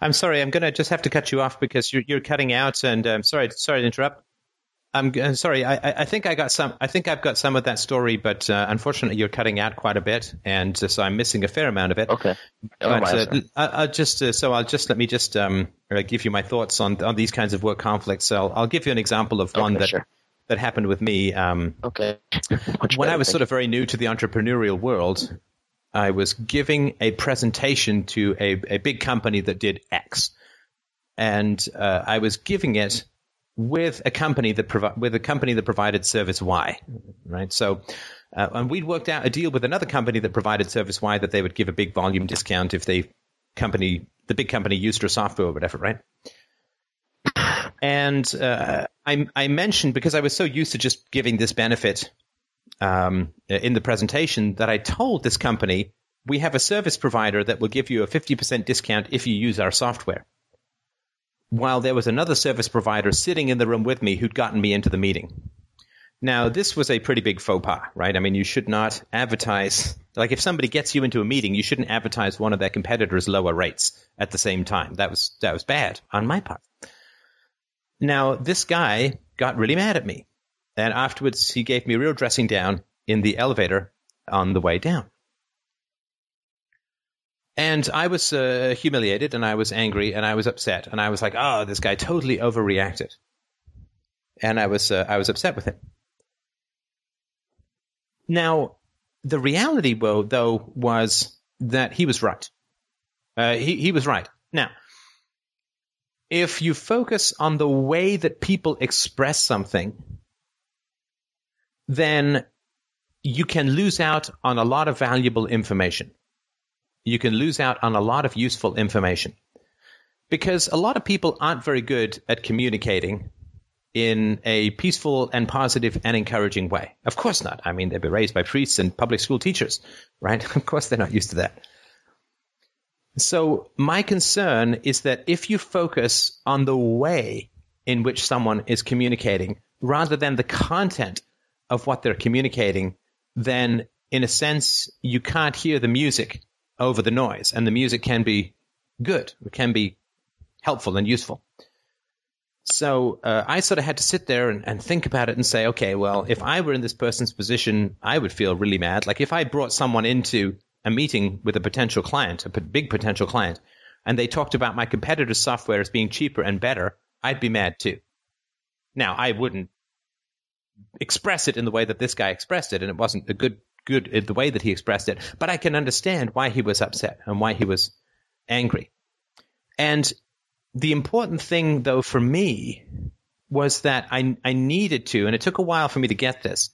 I'm sorry. I'm going to just have to cut you off because you're, you're cutting out, and I'm um, sorry. Sorry to interrupt. I'm uh, sorry. I, I, think I got some. I think I've got some of that story, but uh, unfortunately, you're cutting out quite a bit, and uh, so I'm missing a fair amount of it.
Okay.
But uh, I, will just uh, so I'll just let me just um, uh, give you my thoughts on on these kinds of work conflicts. So I'll, I'll give you an example of one that
sure
that happened with me. Um,
okay.
when I was sort of very new to the entrepreneurial world, I was giving a presentation to a, a big company that did X, and uh, I was giving it with a company that provi- with a company that provided service Y, right? So. Uh, and we'd worked out a deal with another company that provided service Y that they would give a big volume discount if they company the big company used our software or whatever, right? And uh, I, I, mentioned because I was so used to just giving this benefit um, in the presentation that I told this company we have a service provider that will give you a 50% discount if you use our software. While there was another service provider sitting in the room with me who'd gotten me into the meeting. Now, this was a pretty big faux pas, right? I mean, you should not advertise, like if somebody gets you into a meeting, you shouldn't advertise one of their competitors' lower rates at the same time. That was, that was bad on my part. Now, this guy got really mad at me. And afterwards, he gave me a real dressing down in the elevator on the way down. And I was uh, humiliated and I was angry and I was upset. And I was like, oh, this guy totally overreacted. And I was, uh, I was upset with him. Now, the reality, though, was that he was right. Uh, he, he was right. Now, if you focus on the way that people express something, then you can lose out on a lot of valuable information. You can lose out on a lot of useful information. Because a lot of people aren't very good at communicating in a peaceful and positive and encouraging way. Of course not. I mean, they've been raised by priests and public school teachers, right? Of course they're not used to that. So my concern is that if you focus on the way in which someone is communicating rather than the content of what they're communicating, then in a sense, you can't hear the music over the noise. And the music can be good, it can be helpful and useful. So uh, I sort of had to sit there and, and think about it and say, okay, well, if I were in this person's position, I would feel really mad. Like if I brought someone into a meeting with a potential client, a big potential client, and they talked about my competitor's software as being cheaper and better, I'd be mad too. Now, I wouldn't express it in the way that this guy expressed it, and it wasn't a good good uh, the way that he expressed it, but I can understand why he was upset and why he was angry. And the important thing, though, for me was that I, I needed to, and it took a while for me to get this.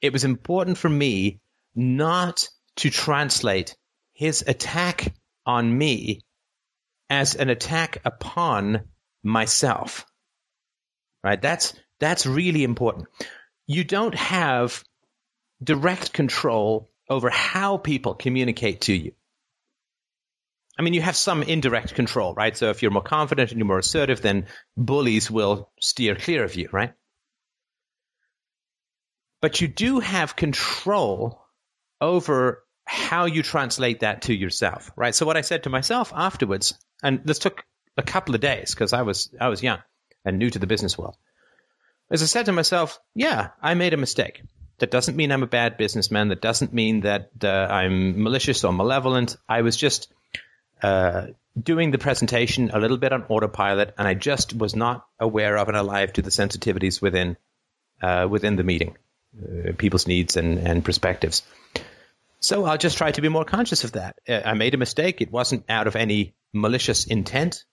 It was important for me not to translate his attack on me as an attack upon myself. Right? That's, that's really important. You don't have direct control over how people communicate to you. I mean, you have some indirect control, right? So if you're more confident and you're more assertive, then bullies will steer clear of you, right? But you do have control over how you translate that to yourself, right? So what I said to myself afterwards, and this took a couple of days because I was I was young and new to the business world. As I said to myself, yeah, I made a mistake. That doesn't mean I'm a bad businessman. That doesn't mean that uh, I'm malicious or malevolent. I was just uh, doing the presentation a little bit on autopilot, and I just was not aware of and alive to the sensitivities within uh, within the meeting, uh, people's needs and, and perspectives. So I'll just try to be more conscious of that. Uh, I made a mistake. It wasn't out of any malicious intent.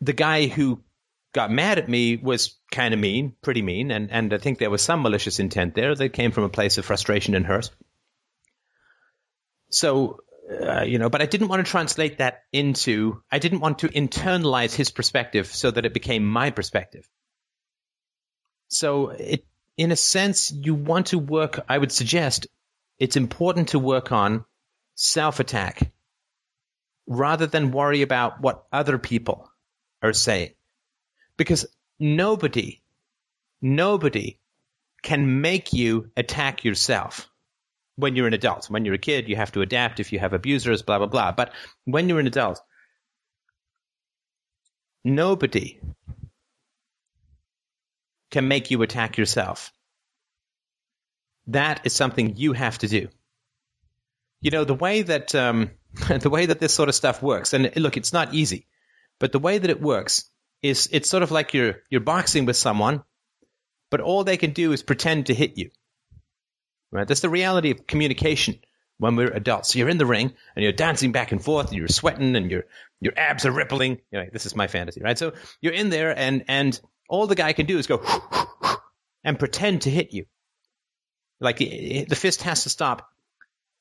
The guy who got mad at me was kind of mean, pretty mean, and, and I think there was some malicious intent there that came from a place of frustration and hurt. So, uh, you know, but I didn't want to translate that into, I didn't want to internalize his perspective so that it became my perspective. So it, in a sense, you want to work, I would suggest it's important to work on self attack rather than worry about what other people are saying because nobody, nobody can make you attack yourself when you're an adult. When you're a kid, you have to adapt if you have abusers, blah, blah, blah. But when you're an adult, nobody can make you attack yourself. That is something you have to do. You know, the way that, um, the way that this sort of stuff works, and look, it's not easy, but the way that it works is it's sort of like you're you're boxing with someone, but all they can do is pretend to hit you. Right? That's the reality of communication when we're adults. You're in the ring and you're dancing back and forth and you're sweating and your your abs are rippling. Anyway, this is my fantasy, right? So you're in there and and all the guy can do is go and pretend to hit you. Like the fist has to stop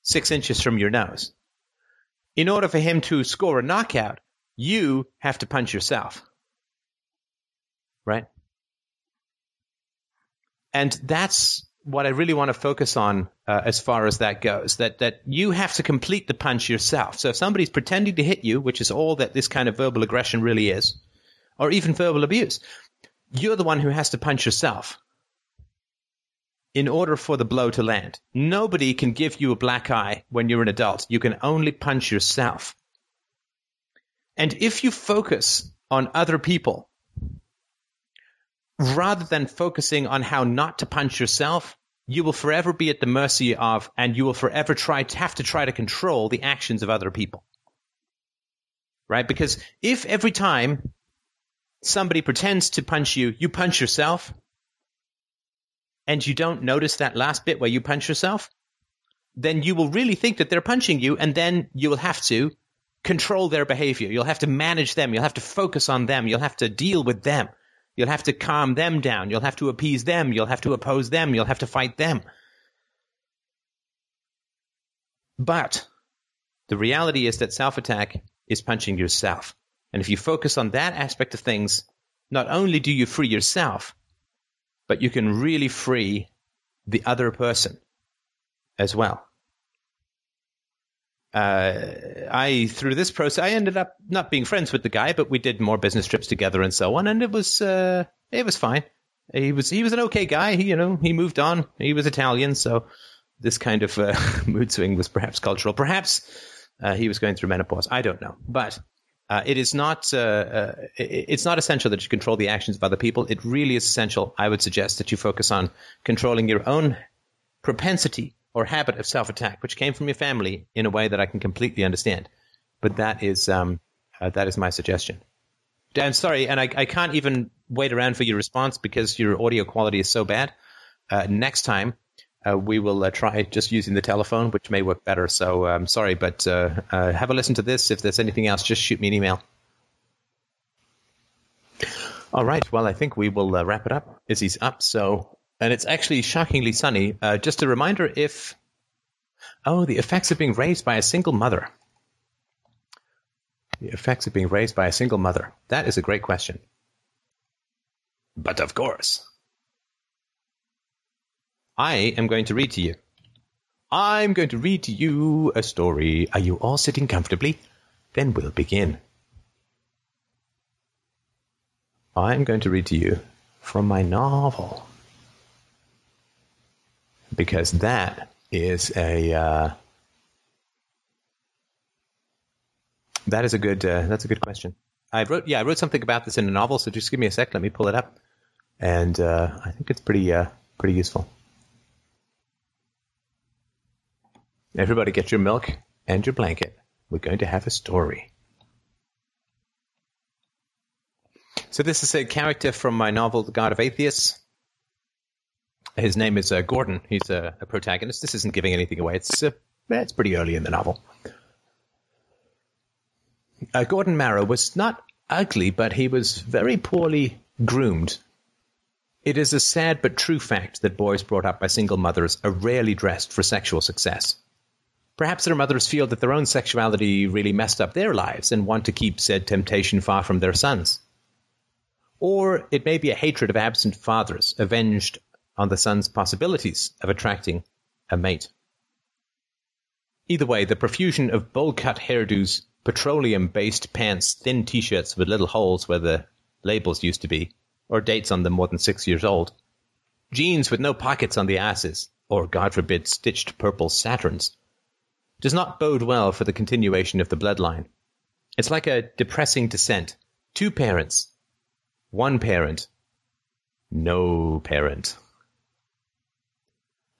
six inches from your nose. In order for him to score a knockout, you have to punch yourself right? And that's what I really want to focus on uh, as far as that goes. That that you have to complete the punch yourself. So if somebody's pretending to hit you, which is all that this kind of verbal aggression really is, or even verbal abuse, you're the one who has to punch yourself in order for the blow to land. Nobody can give you a black eye when you're an adult. You can only punch yourself. And if you focus on other people rather than focusing on how not to punch yourself, you will forever be at the mercy of, and you will forever try to have to try to control the actions of other people. Right? Because if every time somebody pretends to punch you, you punch yourself, and you don't notice that last bit where you punch yourself, then you will really think that they're punching you, and then you will have to control their behavior. You'll have to manage them. You'll have to focus on them. You'll have to deal with them. You'll have to calm them down. You'll have to appease them. You'll have to oppose them. You'll have to fight them. But the reality is that self attack is punching yourself. And if you focus on that aspect of things, not only do you free yourself, but you can really free the other person as well uh, I through this process, I ended up not being friends with the guy, but we did more business trips together and so on, and it was uh, it was fine. he was he was an okay guy. He, you know, he moved on. He was Italian, so this kind of uh, mood swing was perhaps cultural. Perhaps uh, he was going through menopause. I don't know, but uh, it is not uh, uh, it's not essential that you control the actions of other people. It really is essential. I would suggest that you focus on controlling your own propensity or habit of self attack, which came from your family in a way that I can completely understand. But that is um, uh, that is my suggestion. I'm sorry, and I, I can't even wait around for your response because your audio quality is so bad. Uh, next time, uh, we will uh, try just using the telephone, which may work better. So I'm um, sorry, but uh, uh, have a listen to this. If there's anything else, just shoot me an email. All right. Well, I think we will uh, wrap it up. Izzy's up. So, and it's actually shockingly sunny. just a reminder if, oh, the effects of being raised by a single mother. The effects of being raised by a single mother. That is a great question. But of course, I am going to read to you. I'm going to read to you a story. Are you all sitting comfortably? Then we'll begin. I'm going to read to you from my novel. Because that is a uh, That is a good. Uh, that's a good question. I wrote. Yeah, I wrote something about this in a novel. So just give me a sec. Let me pull it up, and uh, I think it's pretty uh, pretty useful. Everybody, get your milk and your blanket. We're going to have a story. So this is a character from my novel, The God of Atheists. His name is uh, Gordon. He's a, a, protagonist. This isn't giving anything away. It's uh, it's pretty early in the novel. Uh, Gordon Marrow was not ugly, but he was very poorly groomed. It is a sad but true fact that boys brought up by single mothers are rarely dressed for sexual success. Perhaps their mothers feel that their own sexuality really messed up their lives and want to keep said temptation far from their sons. Or it may be a hatred of absent fathers, avenged on the son's possibilities of attracting a mate. Either way, the profusion of bowl cut hairdos petroleum based pants, thin t shirts with little holes where the labels used to be, or dates on them more than six years old, jeans with no pockets on the asses, or God forbid stitched purple Saturns, does not bode well for the continuation of the bloodline. It's like a depressing descent. Two parents, one parent, no parent.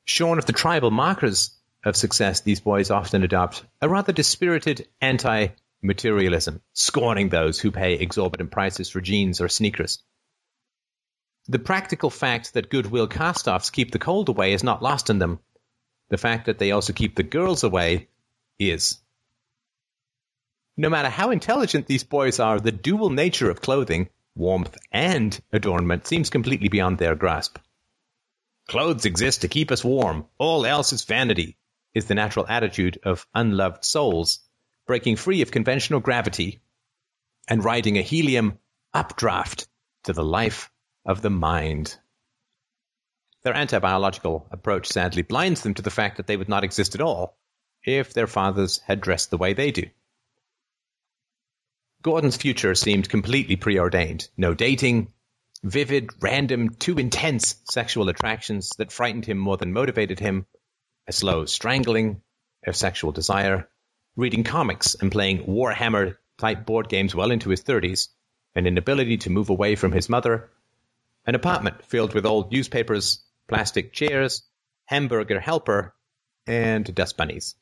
Shorn of the tribal markers of success, these boys often adopt a rather dispirited anti materialism, scorning those who pay exorbitant prices for jeans or sneakers. The practical fact that goodwill cast offs keep the cold away is not lost on them. The fact that they also keep the girls away is. No matter how intelligent these boys are, the dual nature of clothing, warmth and adornment, seems completely beyond their grasp. Clothes exist to keep us warm. All else is vanity, is the natural attitude of unloved souls, breaking free of conventional gravity and riding a helium updraft to the life of the mind. Their anti-biological approach sadly blinds them to the fact that they would not exist at all if their fathers had dressed the way they do. Gordon's future seemed completely preordained. No dating, vivid, random, too intense sexual attractions that frightened him more than motivated him, a slow strangling of sexual desire, reading comics and playing Warhammer type board games well into his 30s, an inability to move away from his mother, an apartment filled with old newspapers, plastic chairs, hamburger helper, and dust bunnies.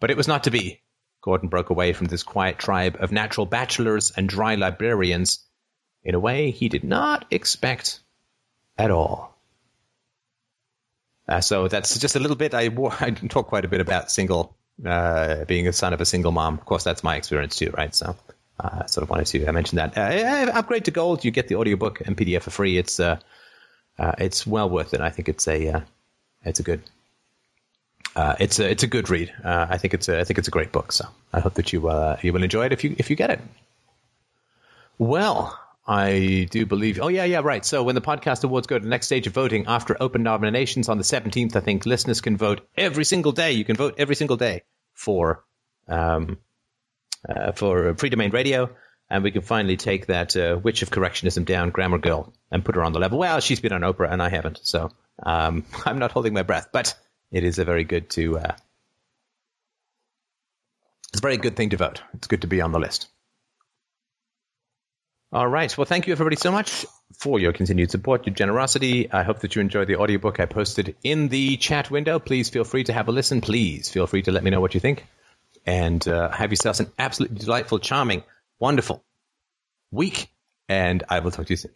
But it was not to be. Gordon broke away from this quiet tribe of natural bachelors and dry librarians in a way he did not expect at all. Uh, so that's just a little bit. I, I talk quite a bit about single, uh, being a son of a single mom. Of course, that's my experience too, right? So uh, I sort of wanted to mention that. Uh, upgrade to gold, you get the audiobook and PDF for free. It's uh, uh, it's well worth it. I think it's a it's a good it's a it's a good read. I think it's a I think it's a great book. So I hope that you you will enjoy it if you if you get it. Well, I do believe. Oh yeah, yeah, right. So when the podcast awards go to the next stage of voting after open nominations on the seventeenth, I think listeners can vote every single day. You can vote every single day for um, uh, for Freedomain Radio. And we can finally take that uh, witch of correctionism down, Grammar Girl, and put her on the level. Well, she's been on Oprah, and I haven't, so um, I'm not holding my breath. But it is a very good to. Uh, it's a very good thing to vote. It's good to be on the list. All right. Well, thank you everybody so much for your continued support, your generosity. I hope that you enjoyed the audiobook I posted in the chat window. Please feel free to have a listen. Please feel free to let me know what you think. And uh, have yourselves an absolutely delightful, charming, wonderful week. And I will talk to you soon.